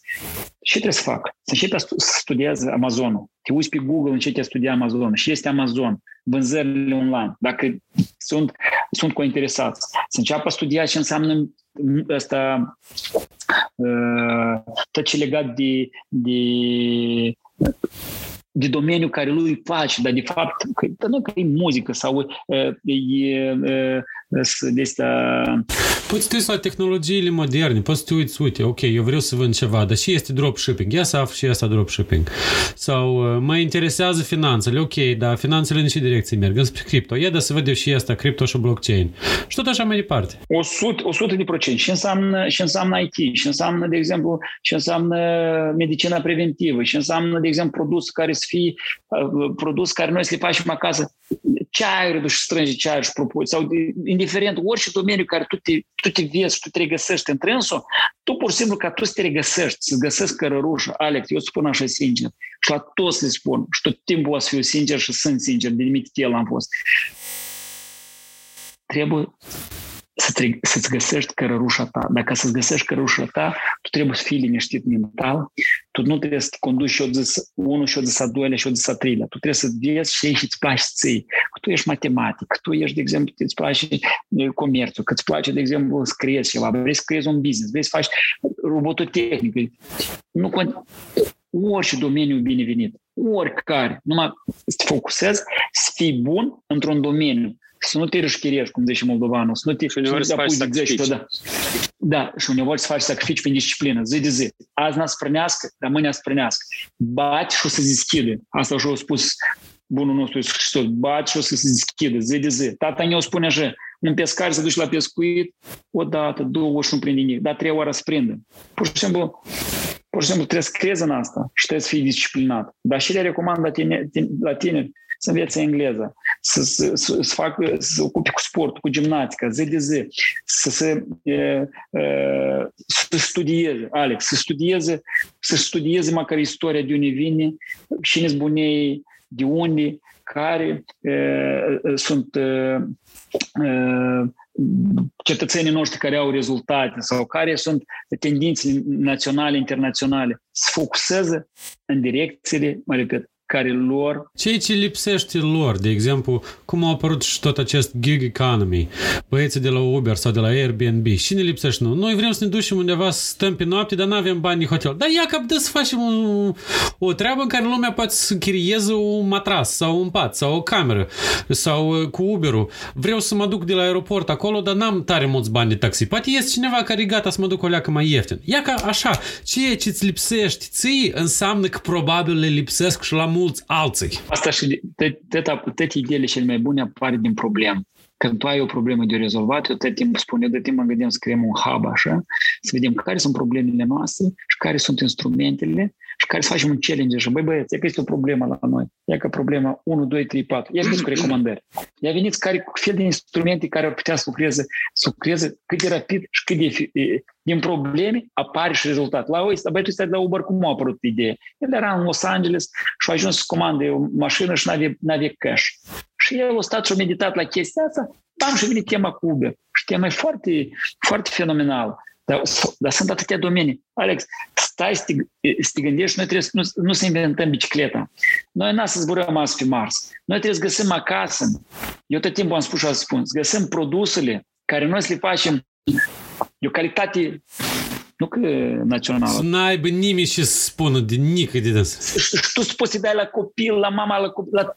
ce trebuie să fac? Să începi să studiez Amazonul. Te uiți pe Google, începi să studia Amazon. Și este Amazon, vânzările online. Dacă sunt, sunt cointeresați, să înceapă să studia ce înseamnă ăsta, uh, tot ce legat de, de de domeniu care lui îi place, dar de fapt că, nu că e muzică sau e, e, e de asta... Poți să te la tehnologiile moderne, poți să te uiți, uite, ok, eu vreau să vând ceva, dar și este dropshipping, ia să aflu și asta dropshipping. Sau mă interesează finanțele, ok, dar finanțele în ce direcție merg? Înspre cripto. Ia da să văd eu și asta, cripto și blockchain. Și tot așa mai departe. 100, 100 de procent. Și înseamnă, și înseamnă IT, și înseamnă, de exemplu, și înseamnă medicina preventivă, și înseamnă, de exemplu, produs care să fie produs care noi să le facem acasă ceaiuri și strânge ceaiuri și propui, sau indiferent, orice domeniu care tu te, tu te vezi, tu te regăsești întrânsul, tu pur și simplu ca tu să te regăsești, să găsești cărărușă. Alex, eu spun așa sincer și la toți le spun și tot timpul o să fiu sincer și sunt sincer, de nimic el am fost. Trebuie să să-ți găsești cărărușa ta. Dacă să-ți găsești cărărușa ta, tu trebuie să fii liniștit mental, tu nu trebuie să te conduci și o zis unul și o zis a doilea și o zis a treilea. Tu trebuie să vezi ce și îți place ție. Că tu ești matematic, că tu ești, de exemplu, îți place comerțul, că îți place, de exemplu, să creezi ceva, vrei să creezi un business, vrei să faci robototehnică. Nu orice domeniu binevenit, oricare, numai să te focusezi, să fii bun într-un domeniu să nu te rășchirești, cum zice moldovanul, să nu te, și uneori să faci sacrificii. Da. da, și uneori să faci sacrificii prin disciplină, zi de zi. Azi n-a sprânească, dar mâine a sprânească. Bate și o să deschide. Asta și-a spus bunul nostru Iisus Hristos. Bate și o să se deschide, zi de zi. Tata ne-o spune așa, un pescar să duci la pescuit, o dată, două și nu prinde nimic, dar trei ori să prinde. Pur și simplu, pur și simplu trebuie să crezi în asta și trebuie să fii disciplinat. Dar și le recomand la tine, la tine să învețe engleză, să, să, să, să facă, să se ocupe cu sport, cu gimnastică, zi de zi, să se e, e, să studieze, Alex, să studieze, să studieze măcar istoria de unde vine, cine bunei, de unde, care e, sunt e, cetățenii noștri care au rezultate sau care sunt tendințele naționale, internaționale, să focuseze în direcțiile, mă repet, care lor... Ceea ce lipsește lor, de exemplu, cum a apărut și tot acest gig economy, băieții de la Uber sau de la Airbnb, și ne lipsește nu? Noi vrem să ne ducem undeva să stăm pe noapte, dar nu avem bani de hotel. Dar ia cap de să facem un, o treabă în care lumea poate să închirieze un matras sau un pat sau o cameră sau cu Uber-ul. Vreau să mă duc de la aeroport acolo, dar n-am tare mulți bani de taxi. Poate este cineva care e gata să mă duc o leacă mai ieftin. Ia ca așa, ceea ce îți lipsește ție înseamnă că probabil le lipsesc și la mulți alții. Asta și toate ideile cele mai bune apar din problemă. Când tu ai o problemă de rezolvat, eu tot timpul spun, eu de timp mă gândim să creăm un hub așa, să vedem care sunt problemele noastre și care sunt instrumentele și care să facem un challenge și băi băieți, e că este o problemă la noi. E că problema 1, 2, 3, 4. Ia veniți cu recomandări. Ia veniți care cu fel de instrumente care ar putea să lucreze, să lucreze cât de rapid și cât de din probleme apare și rezultat. La ăsta, băi, tu stai la Uber, cum a apărut ideea? El era în Los Angeles și a ajuns să comande o mașină și n-avea, n-avea cash. Și el a stat și a meditat la chestia asta, bam, și vine tema cu Uber. Și tema e foarte, foarte fenomenală. Dar, dar sunt atâtea domenii. Alex, stai să te, să te gândești, noi trebuie să nu, nu să inventăm bicicleta. Noi n-a să zburăm azi pe Mars. Noi trebuie să găsim acasă. Eu tot timpul am spus și am spus, găsim produsele care noi să le facem de o calitate Nu că națională. Să n-aibă nimeni ce să spună de nică de dâns. Și tu să poți să dai la copil, la mama, la copil, la...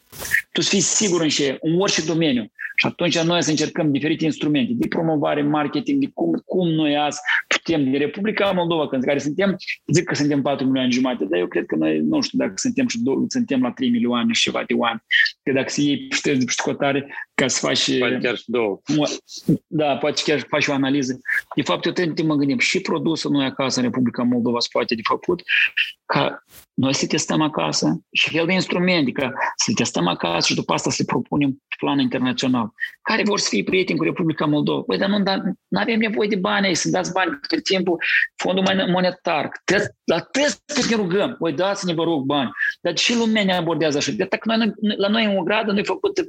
tu să fii sigur în ce, în orice domeniu. Și atunci noi să încercăm diferite instrumente de promovare, marketing, de cum, cum noi azi putem, de Republica Moldova, când care suntem, zic că suntem 4 milioane jumate, dar eu cred că noi, nu știu dacă suntem, și do- suntem la 3 milioane și ceva de oameni. Că dacă să iei ștergi de scotare ca să faci... Poate chiar și două. Da, poate chiar să faci o analiză. De fapt, eu trebuie mă gândim și produsul noi acasă în Republica Moldova se poate de făcut ca noi să testăm acasă și fel de instrumente, ca să testăm acasă și după asta să le propunem pe plan internațional. Care vor să fie prieteni cu Republica Moldova? Păi, dar nu, dar nu avem nevoie de bani să dați bani pe timpul fondul monetar. La test ne rugăm, voi dați-ne, vă rog, bani. Dar și lumea ne abordează așa. De noi, la noi în ogradă noi făcut,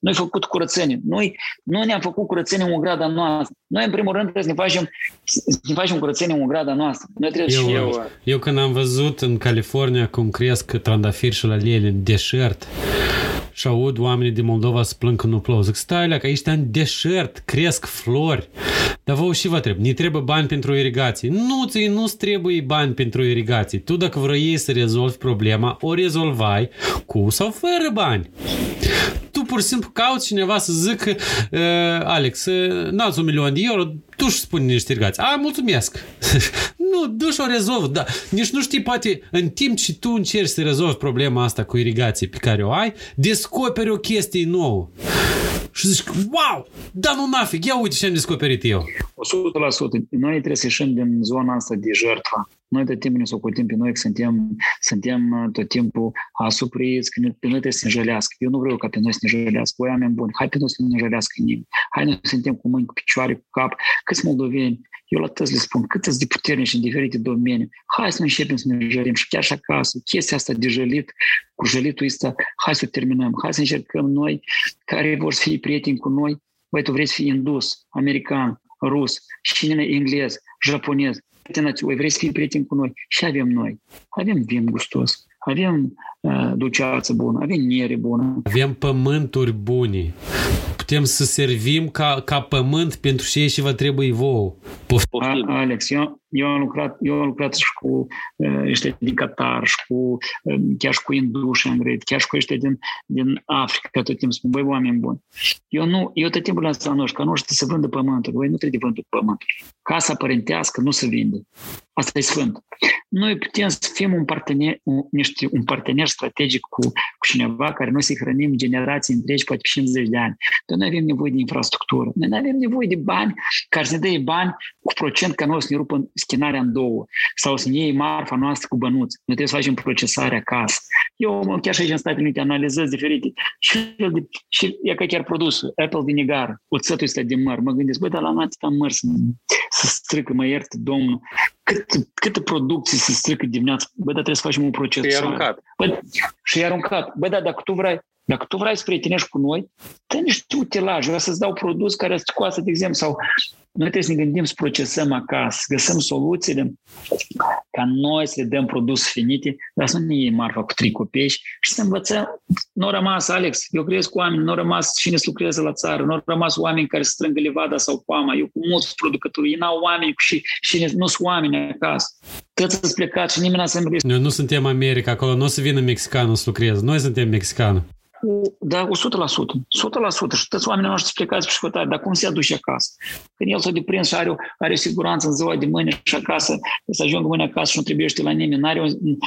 noi făcut curățenie. Noi nu ne-am făcut curățenie în ograda noastră. Noi, în primul rând, trebuie să ne facem, să ne facem curățenie în ograda noastră. Noi trebuie eu, eu, eu când am văzut în California cum cresc trandafiri și la lele în deșert, și aud oamenii din Moldova să plâng că nu plouă. Zic, stai la că aici în deșert, cresc flori. Dar vă și vă trebuie. Ne trebuie bani pentru irigație. Nu, ți nu-ți trebuie bani pentru irigație. Tu dacă vrei să rezolvi problema, o rezolvai cu sau fără bani tu pur și simplu cauți cineva să zică uh, Alex, uh, n-ați un milion de euro, tu și spune niște irigații. A, mulțumesc! nu, du și o rezolv. Da. Nici nu știi, poate, în timp ce tu încerci să rezolvi problema asta cu irigație pe care o ai, descoperi o chestie nouă. Și zici, wow, da nu nafig, ia uite ce am descoperit eu. 100%. Noi trebuie să ieșim din zona asta de jertfă. Noi tot timpul ne socotim pe noi că suntem, suntem uh, tot timpul asupriți, că pe noi trebuie să ne jălească. Eu nu vreau ca pe noi să ne jălească. Voi oameni buni, hai pe noi să ne jălească nimeni. Hai noi suntem cu mâini, cu picioare, cu cap. Câți moldoveni, eu la toți le spun, cât de puternici în diferite domenii. Hai să începem să ne jălim și chiar și acasă. Chestia asta de jălit, cu jălitul ăsta, hai să o terminăm. Hai să încercăm noi, care vor să fie prieteni cu noi. Băi, tu vrei să fii indus, american, rus, cine englez, japonez, voi vrei să fii prieten cu noi? Și avem noi. Avem vin gustos, avem uh, dulceață bună, avem miere bună. Avem pământuri bune. Putem să servim ca, ca pământ pentru ce și vă trebuie vouă. Poftim. Alex, eu, eu am lucrat, eu am lucrat și cu uh, ăștia din Qatar și cu, uh, chiar și cu induși am grăit, chiar și cu ăștia din, din Africa, tot timpul spun, băi, oameni buni. Eu nu, eu tot timpul la noștri, că nu știu să vândă pământul, băi, nu trebuie vândut pământul. Casa părintească nu se vinde. Asta e sfânt. Noi putem să fim un partener, un, niște, un partener strategic cu, cu cineva care noi să hrănim generații întregi, poate 50 de ani. Dar noi avem nevoie de infrastructură. Noi nu avem nevoie de bani care să ne dea bani cu procent ca noi să ne rupă schinarea în două sau să ne iei marfa noastră cu bănuți. Noi trebuie să facem procesare acasă. Eu chiar și aici în Statele Unite analizez diferite și, de, și e ca chiar produsul, Apple vinegar, oțetul ăsta de măr. Mă gândesc, băi, dar la noi atâta măr să, să strică, mă ierte Domnul. Cât, câte producții se strică dimineața? Băi, dar trebuie să facem un proces. Și aruncat. Băi, și aruncat. Băi, da, dacă tu vrei, dacă tu vrei să prietenești cu noi, dă niște utilaje, o să-ți dau produs care să scoată, de exemplu, sau noi trebuie să ne gândim să procesăm acasă, să găsim soluțiile ca noi să le dăm produs finite, dar să nu ne iei marfa cu trei copești și să învățăm. Nu au rămas, Alex, eu cresc cu oameni, nu au rămas cine să lucreze la țară, nu au rămas oameni care să strângă levada sau pama, eu cu mulți producători, ei n-au oameni și, și nu sunt oameni acasă. Toți să plecat și nimeni n-a să Noi nu suntem America, acolo nu o să vină mexicanul să lucreze, noi suntem mexicanul. Da, 100%. 100%. Și toți oamenii noștri plecați pe școtare, dar cum se aduce acasă? Când el s-a deprins și are, are siguranță în ziua de mâine și acasă, să ajungă mâine acasă și nu trebuie la nimeni, n-are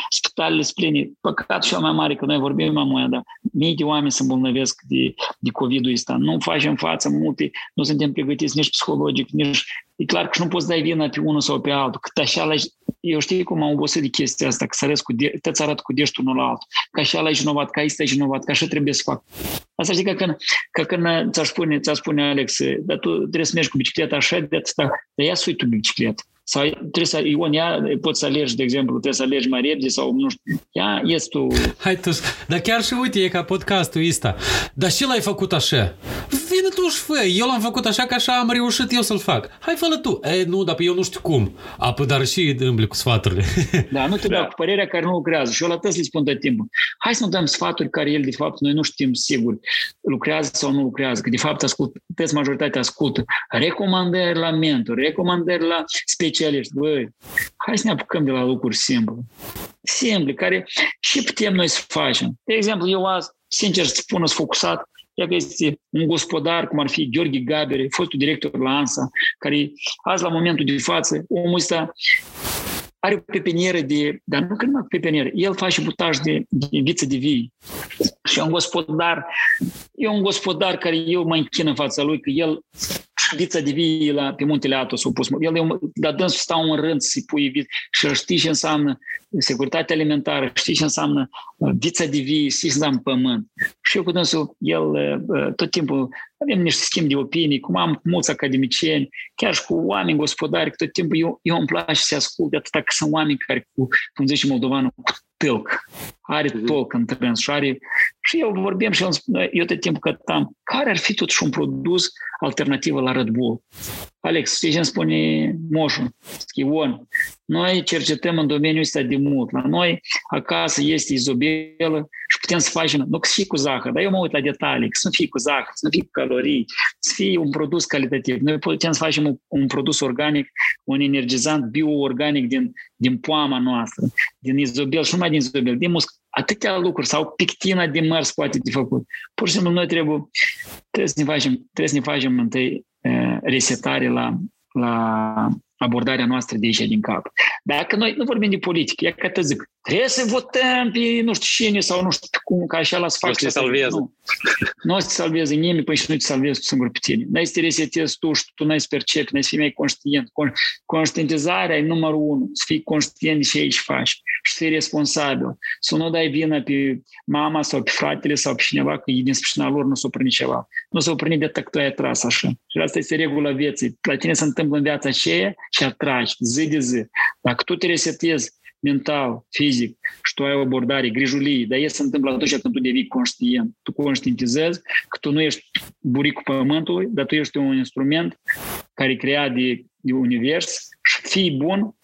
spitalele pline. Păcat și mai mare, că noi vorbim mai dar mii de oameni se îmbolnăvesc de, de COVID-ul ăsta. Nu facem față multe, nu suntem pregătiți nici psihologic, nici E clar că nu poți dai vina pe unul sau pe altul. Cât așa la... Eu știu cum am obosit de chestia asta, că săresc cu de... te arăt cu deștul unul la altul. Că așa la vinovat, că aici ești vinovat, că așa trebuie să fac. Asta știi că când, că când ți-aș spune, ți spune Alex, dar tu trebuie să mergi cu bicicleta așa, de atâta, dar ia sui tu bicicletă. Sau trebuie să, Ion, ia, poți să alegi, de exemplu, trebuie să alegi mai repede sau nu știu, ia, ies tu. Hai tu, dar chiar și uite, e ca podcastul ăsta. Dar și l-ai făcut așa? Vine tu și fă, eu l-am făcut așa că așa am reușit eu să-l fac. Hai fă tu. E, nu, dar eu nu știu cum. Apă, dar și îmbli cu sfaturile. Da, nu te da. cu părerea care nu lucrează. Și eu la tăți le spun tot timpul. Hai să nu dăm sfaturi care el, de fapt, noi nu știm sigur lucrează sau nu lucrează. Că, de fapt, ascult, majoritatea ascultă recomandări la mentor, recomandări la specialiști specialiști, băi, hai să ne apucăm de la lucruri simple. Simple, care și putem noi să facem. De exemplu, eu azi, sincer să spun, sunt focusat Ia că este un gospodar, cum ar fi Gheorghe Gabere, fostul director la ANSA, care azi, la momentul de față, omul ăsta are o pepinieră de, dar nu că numai pepinieră, el face butaj de, de viță de vii. Și e un gospodar, e un gospodar care eu mă închin în fața lui, că el vița de vii la, pe muntele Atos s-a pus. El, dar dânsul stau în rând să pui vii și știi ce înseamnă securitate alimentară, știi ce înseamnă uh, vița de vii, știi ce înseamnă pământ. Și eu cu dânsul, el uh, uh, tot timpul avem niște schimb de opinii, cum am cu mulți academicieni, chiar și cu oameni gospodari, că tot timpul eu, eu îmi place să ascult de atâta că sunt oameni care, cu, cum zice moldovanul, cu tâlc. Are mhm. tâlc în trâns și are... Și eu vorbim și el spune, eu tot timpul cătam, care ar fi totuși un produs alternativ la Red Bull? Alex, știi ce îmi spune Moșu, Schion? Noi cercetăm în domeniul ăsta de mult. La noi acasă este izobelă și putem să facem, nu că să fie cu zahăr, dar eu mă uit la detalii, că să nu fie cu zahăr, să nu fie cu calorii, să fie un produs calitativ. Noi putem să facem un, un produs organic, un energizant bioorganic din, din poama noastră, din izobel și nu numai din izobel, din musc, atâtea lucruri sau pictina de măr poate de făcut. Pur și simplu noi trebuie, trebuie să ne facem, trebuie să ne facem întâi uh, resetare la, la abordarea noastră de aici din cap. Dacă noi nu vorbim de politică, e ca te zic, trebuie să votăm pe nu știu cine sau nu știu cum, ca așa la să fac. Nu salvează. Nu, nu o să te salveze nimeni, păi și nu te salvezi tu singur pe tine. N-ai să te resetezi tu și tu n-ai să percepi, n-ai să fii mai conștient. Conștientizarea e numărul unu, să fii conștient de ce aici faci și să fii responsabil. Să nu dai vină pe mama sau pe fratele sau pe cineva că e din sprijina lor nu s-o prinde ceva. Nu s-o prinde de atât că tu ai tras așa. Și asta este regula vieții. La tine se întâmplă în viața aceea și atragi zi de zi. Dacă tu te resetezi mental, fizic și tu ai o abordare, grijulie, dar e se întâmplă atunci când tu devii conștient. Tu conștientizezi că tu nu ești buricul pământului, dar tu ești un instrument care crea de, de univers și fii bun,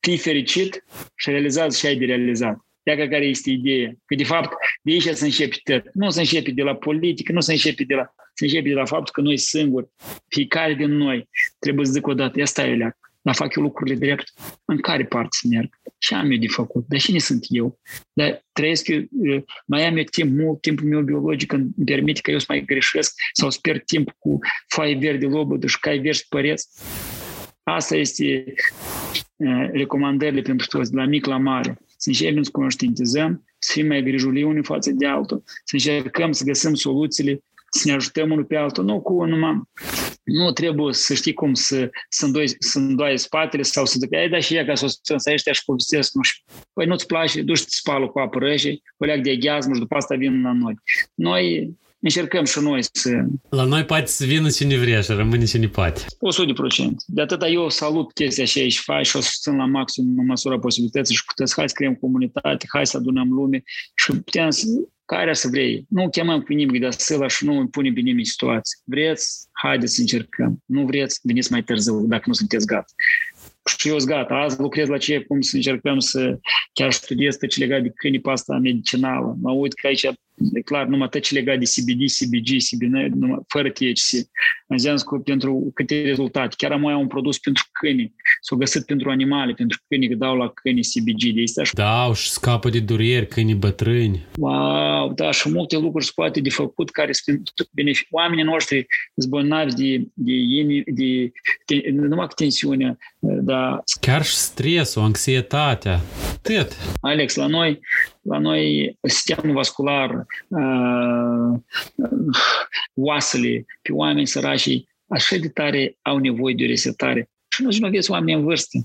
fii fericit și realizează ce ai de realizat. Iată care este ideea. Că de fapt de aici să începe tot. Nu să începe de la politică, nu să începe de la, să începe de la faptul că noi singuri, fiecare din noi, trebuie să zic o dată, ia stai leac, dar fac eu lucrurile drept, în care parte să merg? Ce am eu de făcut? Dar cine sunt eu? Dar trăiesc eu, mai am eu timp mult, timpul meu biologic îmi permite că eu să mai greșesc sau sper timp cu foaie verde lobădă și cai verzi păreți. Asta este recomandările pentru toți, de la mic la mare. Să începem să conștientizăm, să fim mai grijuliți unii față de altul, să încercăm să găsim soluțiile, să ne ajutăm unul pe altul, nu cu numai nu trebuie să știi cum să, să, îndoi, să îndoie spatele sau să zică, ai da și ea ca să o strâns ăștia și povestesc, nu știu. Păi nu-ți place, duci să spală cu apă rece, o leac de aghiazmă și după asta vin la noi. Noi încercăm și noi să... La noi poate să vină cine vrea și rămâne cine poate. 100%. De atâta eu salut chestia așa și faci și o susțin la maxim în măsura posibilității și puteți, hai să creăm comunitate, hai să adunăm lume și putem să care să vrei. Nu chemăm pe nimic de săla și nu punem pe nimeni situații. Vreți? Haideți să încercăm. Nu vreți? Veniți mai târziu dacă nu sunteți gata și eu sunt gata, azi lucrez la ce, cum să încercăm să chiar studiez tot ce legat de câinii pasta medicinală. Mă uit că aici e clar, numai tot ce legat de CBD, CBG, CBN, numai, fără THC. Înseamnă că pentru câte rezultate. Chiar am mai un produs pentru câini. S-au găsit pentru animale, pentru câini, că dau la câini CBG. De este așa. Da, și scapă de dureri câinii bătrâni. Wow, da, și multe lucruri se poate de făcut care sunt benefic. Oamenii noștri sunt de, de, de, de, de numai tensiune, da. Chiar și stresul, anxietatea, tot. Alex, la noi, la noi sistemul vascular, uh, oasele, pe oameni săraci, așa de tare au nevoie de o resetare. Și nu vinovați oameni în vârstă.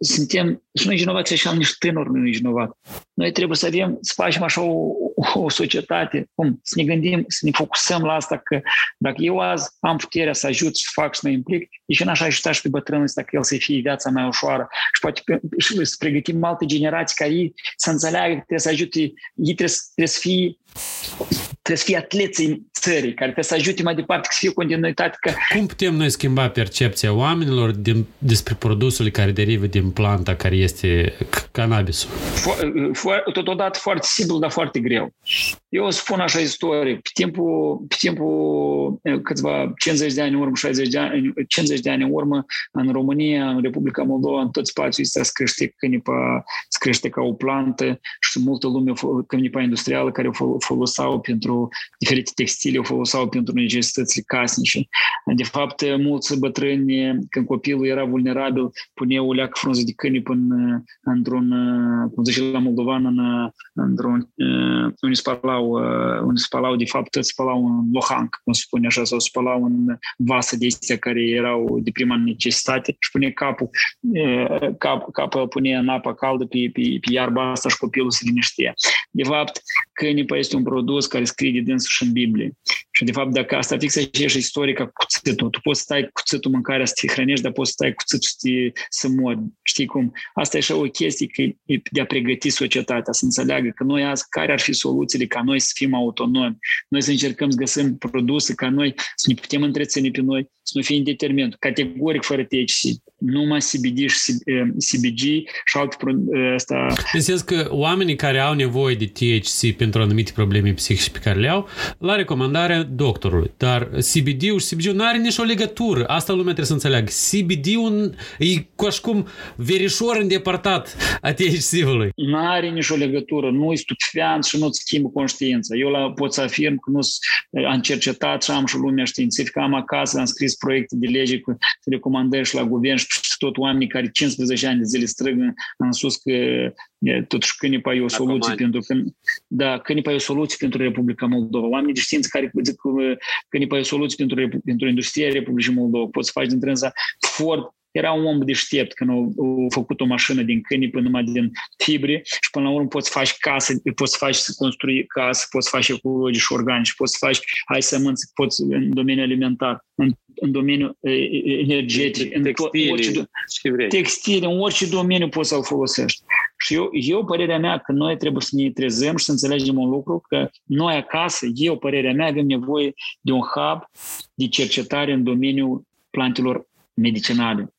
Suntem, și noi vinovați așa niște tânări, nu vinovat. Noi trebuie să avem, să facem așa o, o societate, cum, să ne gândim, să ne focusăm la asta, că dacă eu azi am puterea să ajut, să fac, să mă implic, e și n-aș ajuta și pe bătrânul ăsta că el să fie viața mai ușoară. Și poate și să pregătim alte generații ca ei să înțeleagă că trebuie să ajute, ei trebuie, trebuie să fie trebuie să fie atleți țării, care trebuie să ajute mai departe să fie continuitate. Că... Cum putem noi schimba percepția oamenilor din, despre produsul care derivă din planta care este cannabisul? Fo- fo- totodată foarte simplu, dar foarte greu. Eu o spun așa istorie. Pe timpul, pe timpul câțiva 50 de ani în urmă, 60 de ani, 50 de ani în urmă, în România, în Republica Moldova, în tot spațiul ăsta se crește cânipa, se crește ca o plantă și multă lume cânipa industrială care o foloseau pentru diferite textile, o foloseau pentru necesitățile casnice. De fapt, mulți bătrâni, când copilul era vulnerabil, puneau o leacă frunză de câinip în, într-un, cum zice la moldovan, în, într-un, unde spălau, unde spălau, de fapt, spălau un lohanc, cum se spune așa, sau spălau în vasă de astea care erau de prima necesitate și pune capul, cap, capul pune în apă caldă pe, pe, pe iarba asta și copilul se liniștea. De fapt, câinipa este un produs care scrie de dânsul și în Biblie. Și de fapt, dacă asta fix așa și istorica cu cuțitul, tu poți să stai cu cuțitul mâncarea să te hrănești, dar poți să stai cu cuțitul să, te, să mori. Știi cum? Asta e așa o chestie că e de a pregăti societatea, să înțeleagă că noi azi, care ar fi soluțiile ca noi să fim autonomi, noi să încercăm să găsim produse ca noi, să ne putem întreține pe noi, să nu fie indeterminat, categoric fără THC, numai CBD și CBG și alte asta. În sens că oamenii care au nevoie de THC pentru anumite probleme psihice pe care le au, la recomandarea doctorului. Dar CBD-ul și CBG-ul nu are nicio legătură. Asta lumea trebuie să înțeleagă. CBD-ul e ca și cum verișor îndepărtat a THC-ului. Nu are nicio legătură. Nu e stupefiant și nu-ți schimbă conștiința. Eu la, pot să afirm că nu am cercetat și am și lumea științifică, am acasă, am scris proiecte de lege cu recomandări și la guvern și tot oamenii care 15 ani de zile strâng în sus că totuși Cânipa e o soluție pentru că, da, Cânipa e o soluție pentru Republica Moldova. Oamenii de știință care zic că Cânipa e o soluție pentru, pentru industria Republicii Moldova. Poți să faci din trânsa Ford era un om deștept când au, au făcut o mașină din câini până numai din fibre și până la urmă poți să faci casă, poți să faci să construi casă, poți să faci ecologici și organici, poți să faci ai sămânță, poți în domeniul alimentar, în, în domeniul energetic, în textile, orice, textile, în orice domeniu poți să-l folosești. Și eu, eu, părerea mea, că noi trebuie să ne trezăm și să înțelegem un lucru, că noi acasă, eu, părerea mea, avem nevoie de un hub de cercetare în domeniul plantelor medicinale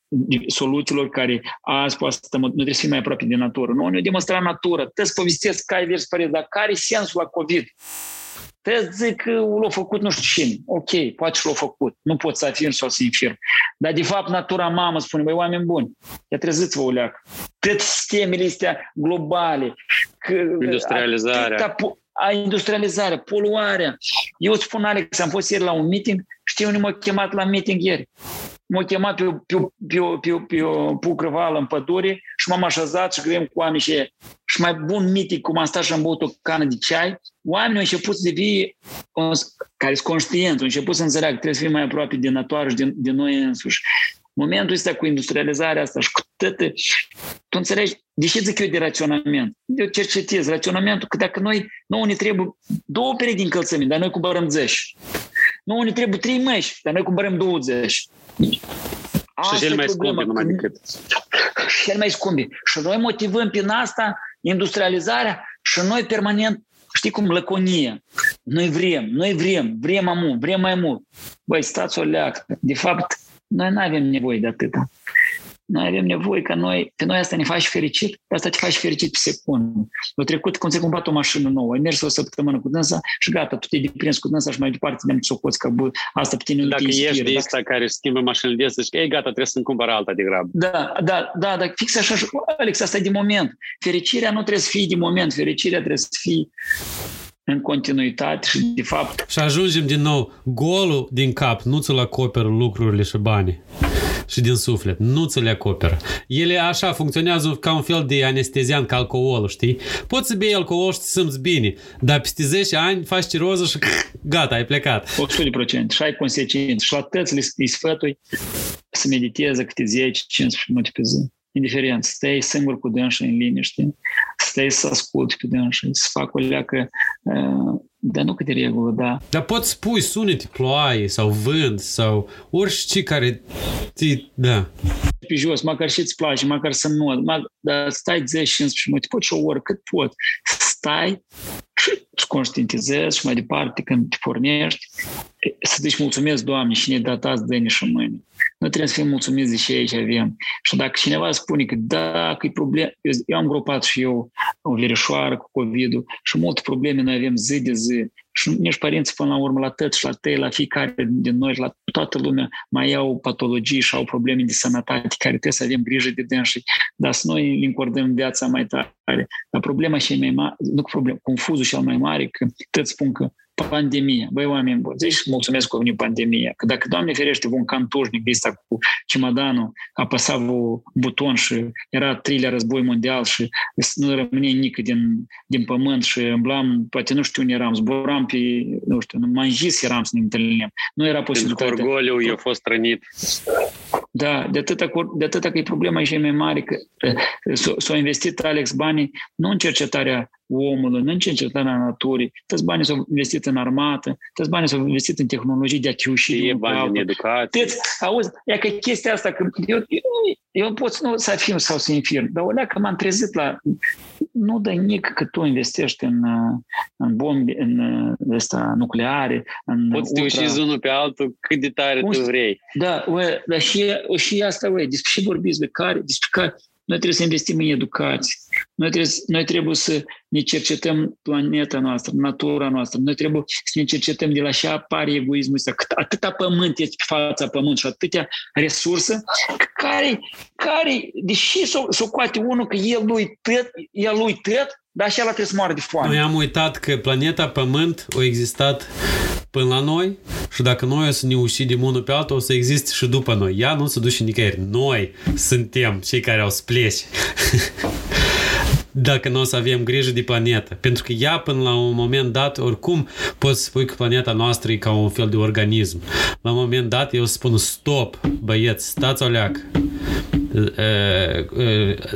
soluțiilor care azi poate să nu trebuie să fie mai aproape de natură. Nu, ne demonstra natură. Te să povestesc care vers părere, dar care e sensul la COVID? Te zic că l-a făcut nu știu cine. Ok, poate și l-a făcut. Nu pot să afirm sau să infirm. Dar de fapt natura mamă spune, băi, oameni buni, ia treziți-vă o leacă. Cât sistemele astea globale. Că, industrializarea. A, industrializarea, poluarea. Eu spun, Alex, am fost ieri la un meeting, știu unde m-a chemat la meeting ieri m-a chemat pe, pe, pe, pe, pe o pucrăvală în pădure și m-am așezat și grem cu oamenii și, și mai bun mitic cum am stat și am băut o cană de ceai, oamenii au început să devii care sunt conștienți, au început să înțeleagă că trebuie să fim mai aproape de natură și de, de noi însuși. Momentul ăsta cu industrializarea asta și cu toate, tu înțelegi, deși zic eu de raționament, eu cercetez raționamentul că dacă noi, nouă ne trebuie două perechi din încălțăminte, dar noi cumpărăm 10. Nouă ne trebuie trei măști, dar noi cumpărăm 20. Asta și cel mai scumpe numai decât. Cel mai scumpe. Și noi motivăm prin asta industrializarea și noi permanent știi cum, lăconie. Noi vrem, noi vrem, vrem mai mult, vrem mai mult. Băi, stați o leacă. De fapt, noi nu avem nevoie de atâta. Noi avem nevoie ca noi, pe noi asta ne faci fericit, pe asta te faci fericit pe secundă. Eu trecut când ți-ai cumpărat o mașină nouă, ai mers o săptămână cu dânsa și gata, tu te-ai deprins cu dânsa și mai departe ne-am socoți că bă, asta pe tine nu Dacă te ești inspiră. de asta care schimbă mașinile de zici, ei gata, trebuie să-mi cumpăr alta de grabă. Da, da, da, da, fix așa, Alex, asta e de moment. Fericirea nu trebuie să fie de moment, fericirea trebuie să fie în continuitate și de fapt... Și ajungem din nou, golul din cap nu ți-l acoperă lucrurile și banii și din suflet. Nu ți le acoperă. Ele așa funcționează ca un fel de anestezian, ca alcoolul, știi? Poți să bei alcool și să simți bine, dar peste 10 ani faci ciroză și gata, ai plecat. 100% și ai consecințe. Și la tăți îi sfătui să mediteze câte 10-15 minute pe zi. Indiferent, stai singur cu dânșă în liniște, stai să asculti pe dânșă, să fac o leacă uh, dar nu cât de regulă, da. Dar poți spui sunete, ploaie sau vânt sau orice care ți... Da. Pe jos, măcar și îți place, măcar să nu, dar stai 10-15 minute, poți și o oră, cât pot. stai și îți conștientizezi și mai departe când te pornești, să zici mulțumesc, Doamne, și ne dat azi, dă și mâine. Noi trebuie să fim mulțumiți de ce aici avem. Și dacă cineva spune că da, că e problemă, eu, eu am gropat și eu o verișoară cu COVID-ul și multe probleme noi avem zi de zi. Și nici părinții până la urmă la tăți și la tăi, la fiecare din noi, la toată lumea mai au patologii și au probleme de sănătate care trebuie să avem grijă de dânsi. Dar să noi îi încordăm viața mai tare. Dar problema și mai mare, nu problem, confuzul cel mai mare, că toți spun că pandemie. Băi, oameni buni, zici mulțumesc că a venit pandemia. Că dacă, Doamne ferește, un cantușnic de ăsta cu cimadanul apăsa un buton și era trilea război mondial și nu rămâne nică din, din pământ și îmblam, poate nu știu unde eram, zburam pe, nu știu, în Manjis eram să ne întâlnim. Nu era posibilitatea. În Corgoliu i-a fost rănit. Da, de atâta, de atâta că e problema și mai mare, că s-au investit Alex banii nu în cercetarea omului, nu în cercetarea naturii, toți banii s-au investit în armată, toți banii s-au investit în tehnologii de a chiuși. E bani în educație. Toți, auzi, e că chestia asta, că eu, eu, eu pot nu să fim sau să infirm, dar o că m-am trezit la... Nu dă nic că tu investești în, în bombe, în ăsta, nucleare, în Poți ultra... să te unul pe altul cât de tare tu vrei. Da, ue, dar și, și asta, ue, despre ce vorbiți, de care, despre care noi trebuie să investim în educație. Noi trebuie, noi trebuie să ne cercetăm planeta noastră, natura noastră. Noi trebuie să ne cercetăm de la ce apare egoismul ăsta. Atâta pământ este pe fața pământ și atâtea resurse care, care deși s-o, s-o coate unul că el lui tăt, el lui tăt, dar așa la trebuie să moară de foame. Noi am uitat că planeta Pământ a existat până la noi și dacă noi o să ne ucidem unul pe altul, o să existe și după noi. Ea nu se duce nicăieri. Noi suntem cei care au spleci. dacă nu o să avem grijă de planetă. Pentru că ea, până la un moment dat, oricum poți spui că planeta noastră e ca un fel de organism. La un moment dat, eu spun stop, băieți, stați o leac.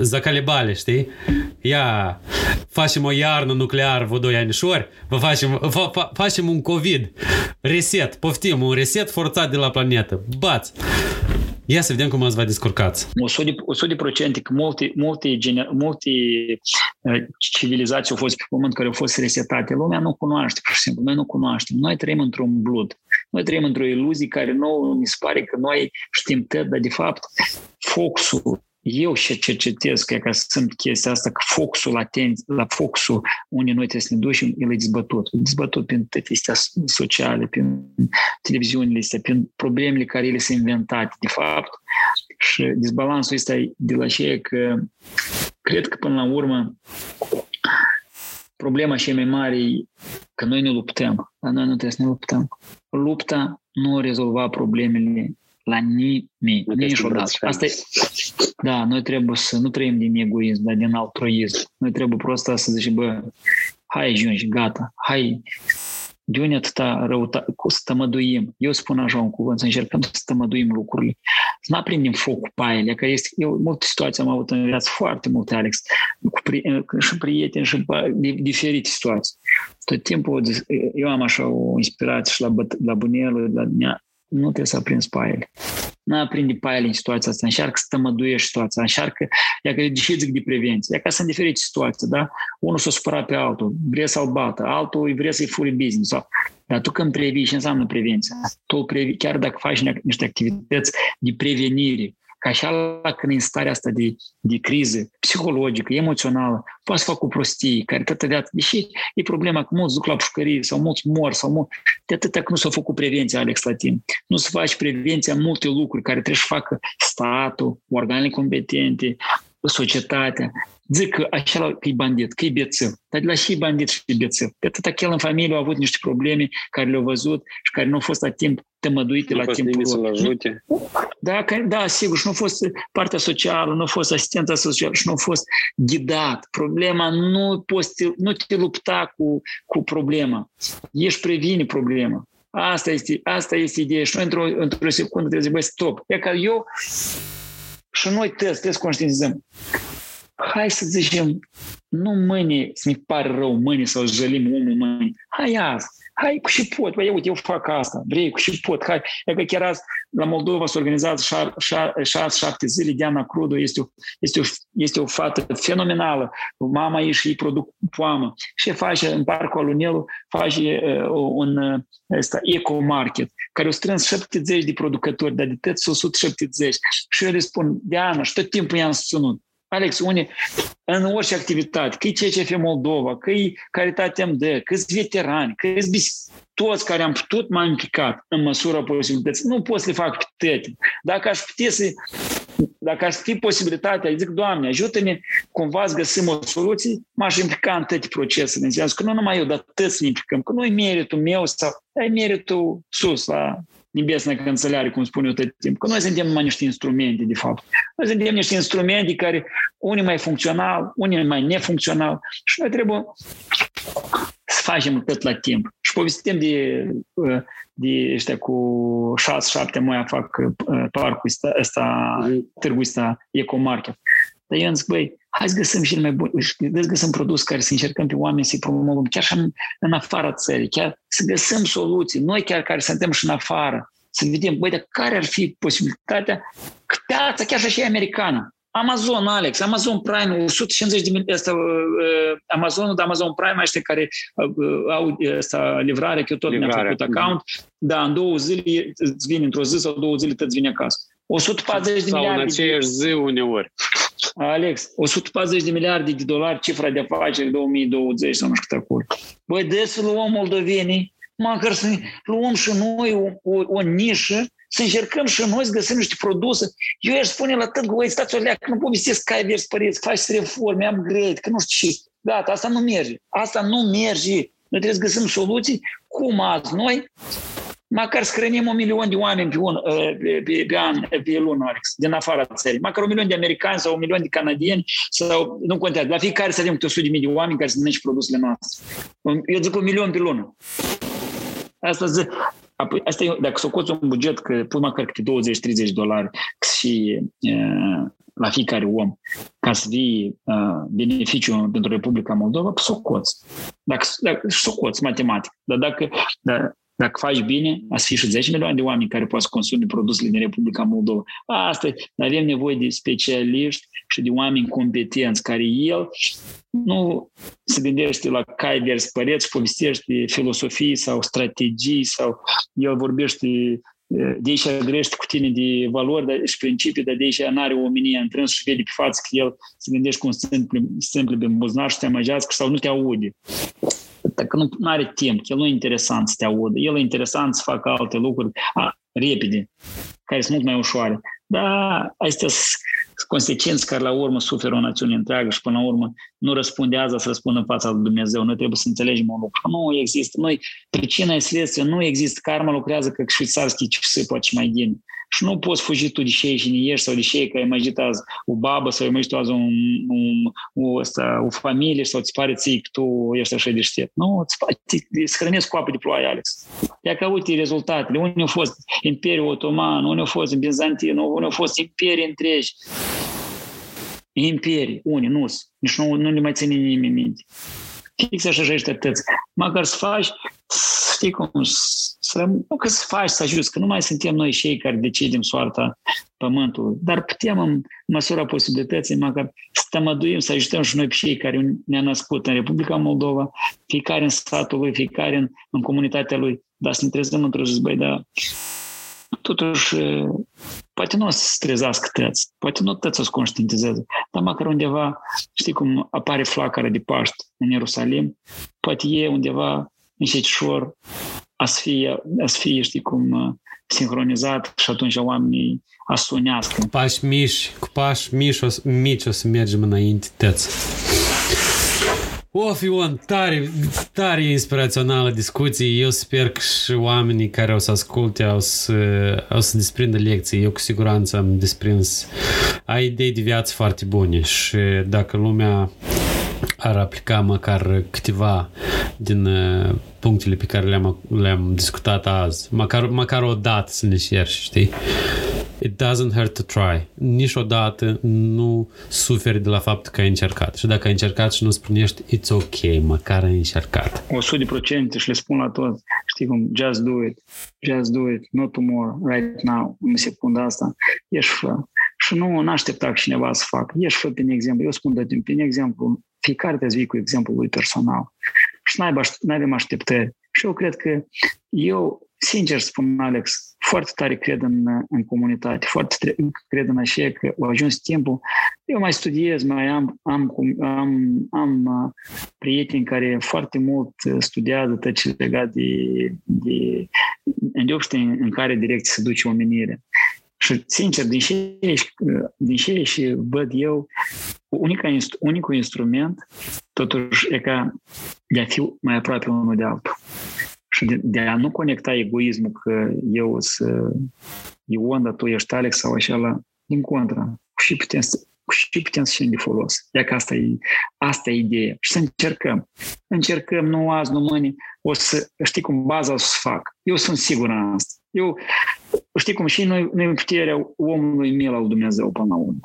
Zacalibale, știi? Ia, facem o iarnă nucleară vă doi anișori, vă facem, fa, fa, facem un COVID, reset, poftim, un reset forțat de la planetă. Bați! Ia să vedem cum ați va descurcați. 100%, procente că multe, multe, multe civilizații au fost pe pământ care au fost resetate. Lumea nu cunoaște, pur și simplu. Noi nu cunoaștem. Noi trăim într-un blud. Noi trăim într-o iluzie care nu mi se pare că noi știm tot, dar de fapt focusul eu și cercetez că, că sunt chestia asta, că focusul latent, la focusul unde noi trebuie să ne ducem, el e dezbătut. E dezbătut prin toate astea sociale, prin televiziunile astea, prin problemele care ele sunt inventate, de fapt. Și dezbalansul ăsta e de la ce că cred că până la urmă problema cea mai mare e că noi ne luptăm, dar noi nu trebuie să ne luptăm. Lupta nu rezolva problemele la nimeni, niciodată. Asta e, da, noi trebuie să nu trăim din egoism, dar din altruism. Noi trebuie prost să zicem, bă, hai ajungi, gata, hai, de unde atâta răutate, să tămăduim. Eu spun așa un cuvânt, să încercăm să tămăduim lucrurile. Să nu aprindem focul pe ele, că este, eu multe situații am avut în viață, foarte multe, Alex, cu pri, și prieteni și de, diferite situații. Tot timpul eu am așa o inspirație și la, la bunelul, la mea, nu trebuie să aprinzi paile. Nu aprinde paile în situația asta, încearcă să tămăduiești situația, încearcă, ia că deși zic de prevenție, ia că sunt diferite situații, da? Unul s-a supărat pe altul, vrea să-l bată, altul vrea să-i furi business, sau dar tu când previi, ce înseamnă prevenția? Tu previ, chiar dacă faci niște activități de prevenire, ca așa la când e în starea asta de, de criză psihologică, emoțională, poate să fac o prostie, care toată viața, deși e problema că mulți duc la pușcărie sau mulți mor sau mulți, de atâta că nu s-a făcut prevenția, Alex, la timp. Nu se face prevenția multe lucruri care trebuie să facă statul, organele competente, societatea. Zic că așa că e bandit, că e bețiv. Dar de la și e bandit și e bețiv. Pe atât el în familie a avut niște probleme care le-au văzut și care nu au fost la timp tămăduite la timpul să ajute. Da, da, sigur, și nu a fost partea socială, nu a fost asistența socială și nu a fost ghidat. Problema nu, poți, nu te lupta cu, cu problema. Ești previne problema. Asta este, asta este ideea. Și noi într-o, într-o secundă trebuie să zic, stop. E ca eu și noi trebuie, trebuie să conștientizăm. Hai să zicem, nu mâine să ne pare rău, mâine să jălim omul mâine. Hai azi. Hai cu și pot, băi, uite, eu fac asta, vrei cu și pot, hai. E că chiar azi la Moldova s-a organizat 6-7 zile, Diana Crudo este o, este, o, este o fată fenomenală, mama ei și ei produc poamă și face în parcul Alunelu, face uh, un ăsta, eco-market, care o strâns 70 de producători, dar de tăți 170. Și eu le spun, Diana, și tot timpul i-am susținut. Alex, unii, în orice activitate, că e CCF Moldova, că e Caritate MD, că e veterani, că e toți care am putut m-am implicat în măsura posibilității. Nu pot să le fac pe toate. Dacă aș putea să dacă aș fi posibilitatea, zic, Doamne, ajută-ne cumva să găsim o soluție, m-aș implica în toate procesele. Înseamnă că nu numai eu, dar toți să ne implicăm, că nu e meritul meu sau e meritul sus la nebesna cancelare, cum spun eu tot timpul, că noi suntem numai niște instrumente, de fapt. Noi suntem niște instrumente care unii mai funcțional, unii mai nefuncțional și noi trebuie să facem tot la timp. Și povestim de, de ăștia cu 6-7 mai fac parcul ăsta, ăsta târgul ăsta ecomarket. Dar eu îmi zic, băi, hai să găsim cel mai bun, să găsim produs care să încercăm pe oameni să-i promovăm, chiar și în, în afara țării, chiar să găsim soluții, noi chiar care suntem și în afară, să vedem, băi, dar care ar fi posibilitatea, că piața chiar și așa e americană, Amazon, Alex, Amazon Prime, 150 de milioane, asta, uh, Amazonul de Amazon Prime, ăștia care uh, au asta, livrare, că eu tot mi-am făcut account, da, în două zile îți vine, într-o zi sau două zile îți vine acasă. 140 de miliarde. Sau în aceeași zi uneori. Alex, 140 de miliarde de dolari cifra de afaceri 2020 sau nu știu cât acolo. Băi, de să luăm moldovenii, măcar să luăm și noi o, o, o nișă, să încercăm și noi să găsim niște produse. Eu aș spune la tot, voi stați o leacă, nu povestesc că ai vers păreți, faci reforme, am great, că nu știu ce. Gata, asta nu merge. Asta nu merge. Noi trebuie să găsim soluții cum azi noi măcar să hrănim un milion de oameni pe, un, pe, pe, pe an, pe lună, Alex, din afara țării. Măcar un milion de americani sau un milion de canadieni sau, nu contează, la fiecare să avem câte 100 de mii de oameni care să mănânce produsele noastre. Eu zic un milion pe lună. Asta zic, Apoi, asta e, dacă socoți un buget, că pui măcar câte 20-30 dolari și uh, la fiecare om, ca să fie uh, beneficiu pentru Republica Moldova, socoți. Dacă, dacă socoți matematic. Dar dacă, da, dacă faci bine, să fie și 10 milioane de oameni care poate să consume produsele din Republica Moldova. Asta avem nevoie de specialiști și de oameni competenți care el nu se gândește la cai vers păreți, povestește filosofii sau strategii sau el vorbește de aici grește cu tine de valori dar, și principii, dar de aici nu are omenia întrâns și vede pe față că el se gândește cum se întâmplă pe buzunar și te amăgească sau nu te aude dacă nu are timp, el nu e interesant să te audă, el e interesant să facă alte lucruri a, repede, care sunt mult mai ușoare. Da, astea sunt consecințe care la urmă suferă o națiune întreagă și până la urmă nu răspunde azi să răspundă în fața lui Dumnezeu. Noi trebuie să înțelegem un lucru. Nu există. Noi, pricina e следствие, nu există. Karma lucrează ca șveițarski часы poate și mai bine. Și nu poți fugi tu de cei și ești sau de cei care imagit azi o babă sau imagit azi un, un, o, asta, o familie sau ți pare ție că tu ești așa deștept. Nu, îți, îți hrănesc cu apă de ploaie, Alex. Ia că uite rezultatele. Unde au fost Imperiul Otoman, unde au fost Bizantin, unde au fost imperii întregi. Imperii, unii, nu nici nu, nu le mai ține nimeni minte. Fix așa și ăștia tăți. Măcar să faci, știi cum, să, nu că să faci, să ajuți, că nu mai suntem noi cei care decidem soarta pământului, dar putem în măsura posibilității măcar să tămăduim, să ajutăm și noi pe cei care ne-au născut în Republica Moldova, fiecare în satul lui, fiecare în, în comunitatea lui, dar să ne trezăm într-o zi, băi, dar totuși poate nu o să se trezească tăți, poate nu tăți o să conștientizeze, dar măcar undeva, știi cum apare flacăra de Paști în Ierusalim, poate e undeva încetișor a să fie, a să fie știi cum, sincronizat și atunci oamenii a sunească. Cu pași mici, cu pași mici o, mici o să mergem înainte, tăți. Of, Ion, tare, tare inspirațională discuție. Eu sper că și oamenii care o să asculte o să, o să desprindă lecții. Eu cu siguranță am desprins ai idei de viață foarte bune și dacă lumea ar aplica măcar câteva din uh, punctele pe care le-am, le-am discutat azi, măcar, măcar o dată să ne șerși, știi? It doesn't hurt to try. Niciodată nu suferi de la faptul că ai încercat. Și dacă ai încercat și nu spunești, it's ok, măcar ai încercat. 100% și le spun la toți, știi cum, just do it, just do it, not tomorrow, right now, în secunda asta, ești fă. Și nu, nu aștepta cineva să facă. Ești fă prin exemplu. Eu spun de prin exemplu, fiecare te vii cu exemplul lui personal. Și nu avem așteptări. Și eu cred că eu sincer spun, Alex, foarte tare cred în, în comunitate, foarte tre- cred în așa că a ajuns timpul. Eu mai studiez, mai am, am, am, am uh, prieteni care foarte mult studiază tot ce legat de, de, de în care direcție se duce omenirea. Și, sincer, din ce, din ce și văd eu, unica, unicul instrument, totuși, e ca de a fi mai aproape unul de altul și de, de a nu conecta egoismul că eu sunt Ion, dar tu ești Alex sau așa, la, din contra, și putem să și putem să fim de folos. Ia că asta e, asta e ideea. Și să încercăm. Încercăm, nu azi, nu mâine, o să, știi cum, baza o să fac. Eu sunt sigur în asta. Eu, știi cum, și noi, noi puterea omului mil al Dumnezeu până la urmă.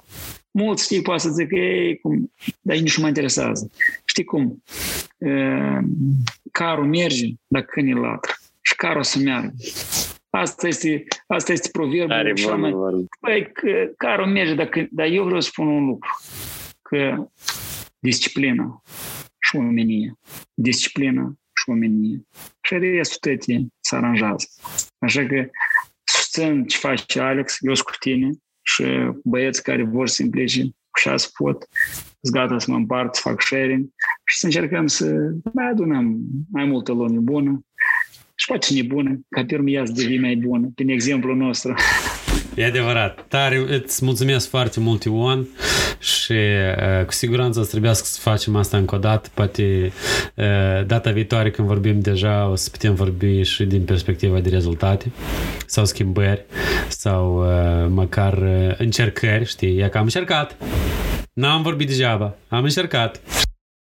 Mulți, știi, poate să zic, ei, cum, dar nici nu mă interesează. Știi cum? Uh, carul merge dacă câinii latră și carul o să meargă. Asta este, asta este proverbul. Are cel mai... Păi, că carul merge, dacă, dar eu vreau să spun un lucru, că disciplina și omenie, disciplina și omenie și restul tătii se aranjează. Așa că susțin ce face Alex, eu sunt cu tine și băieți care vor să implice cu șase pot, sunt gata să mă împart, să fac sharing și să încercăm să mai adunăm mai multă lume bună și poate nebună, ca pe urmă ea să devii mai bună, prin exemplul nostru. E adevărat. Tare, îți mulțumesc foarte mult, Ion, și uh, cu siguranță o să trebuiască să facem asta încă o dată. Poate uh, data viitoare când vorbim deja o să putem vorbi și din perspectiva de rezultate sau schimbări sau uh, măcar uh, încercări, știi? E că am încercat. N-am vorbit degeaba. Am încercat.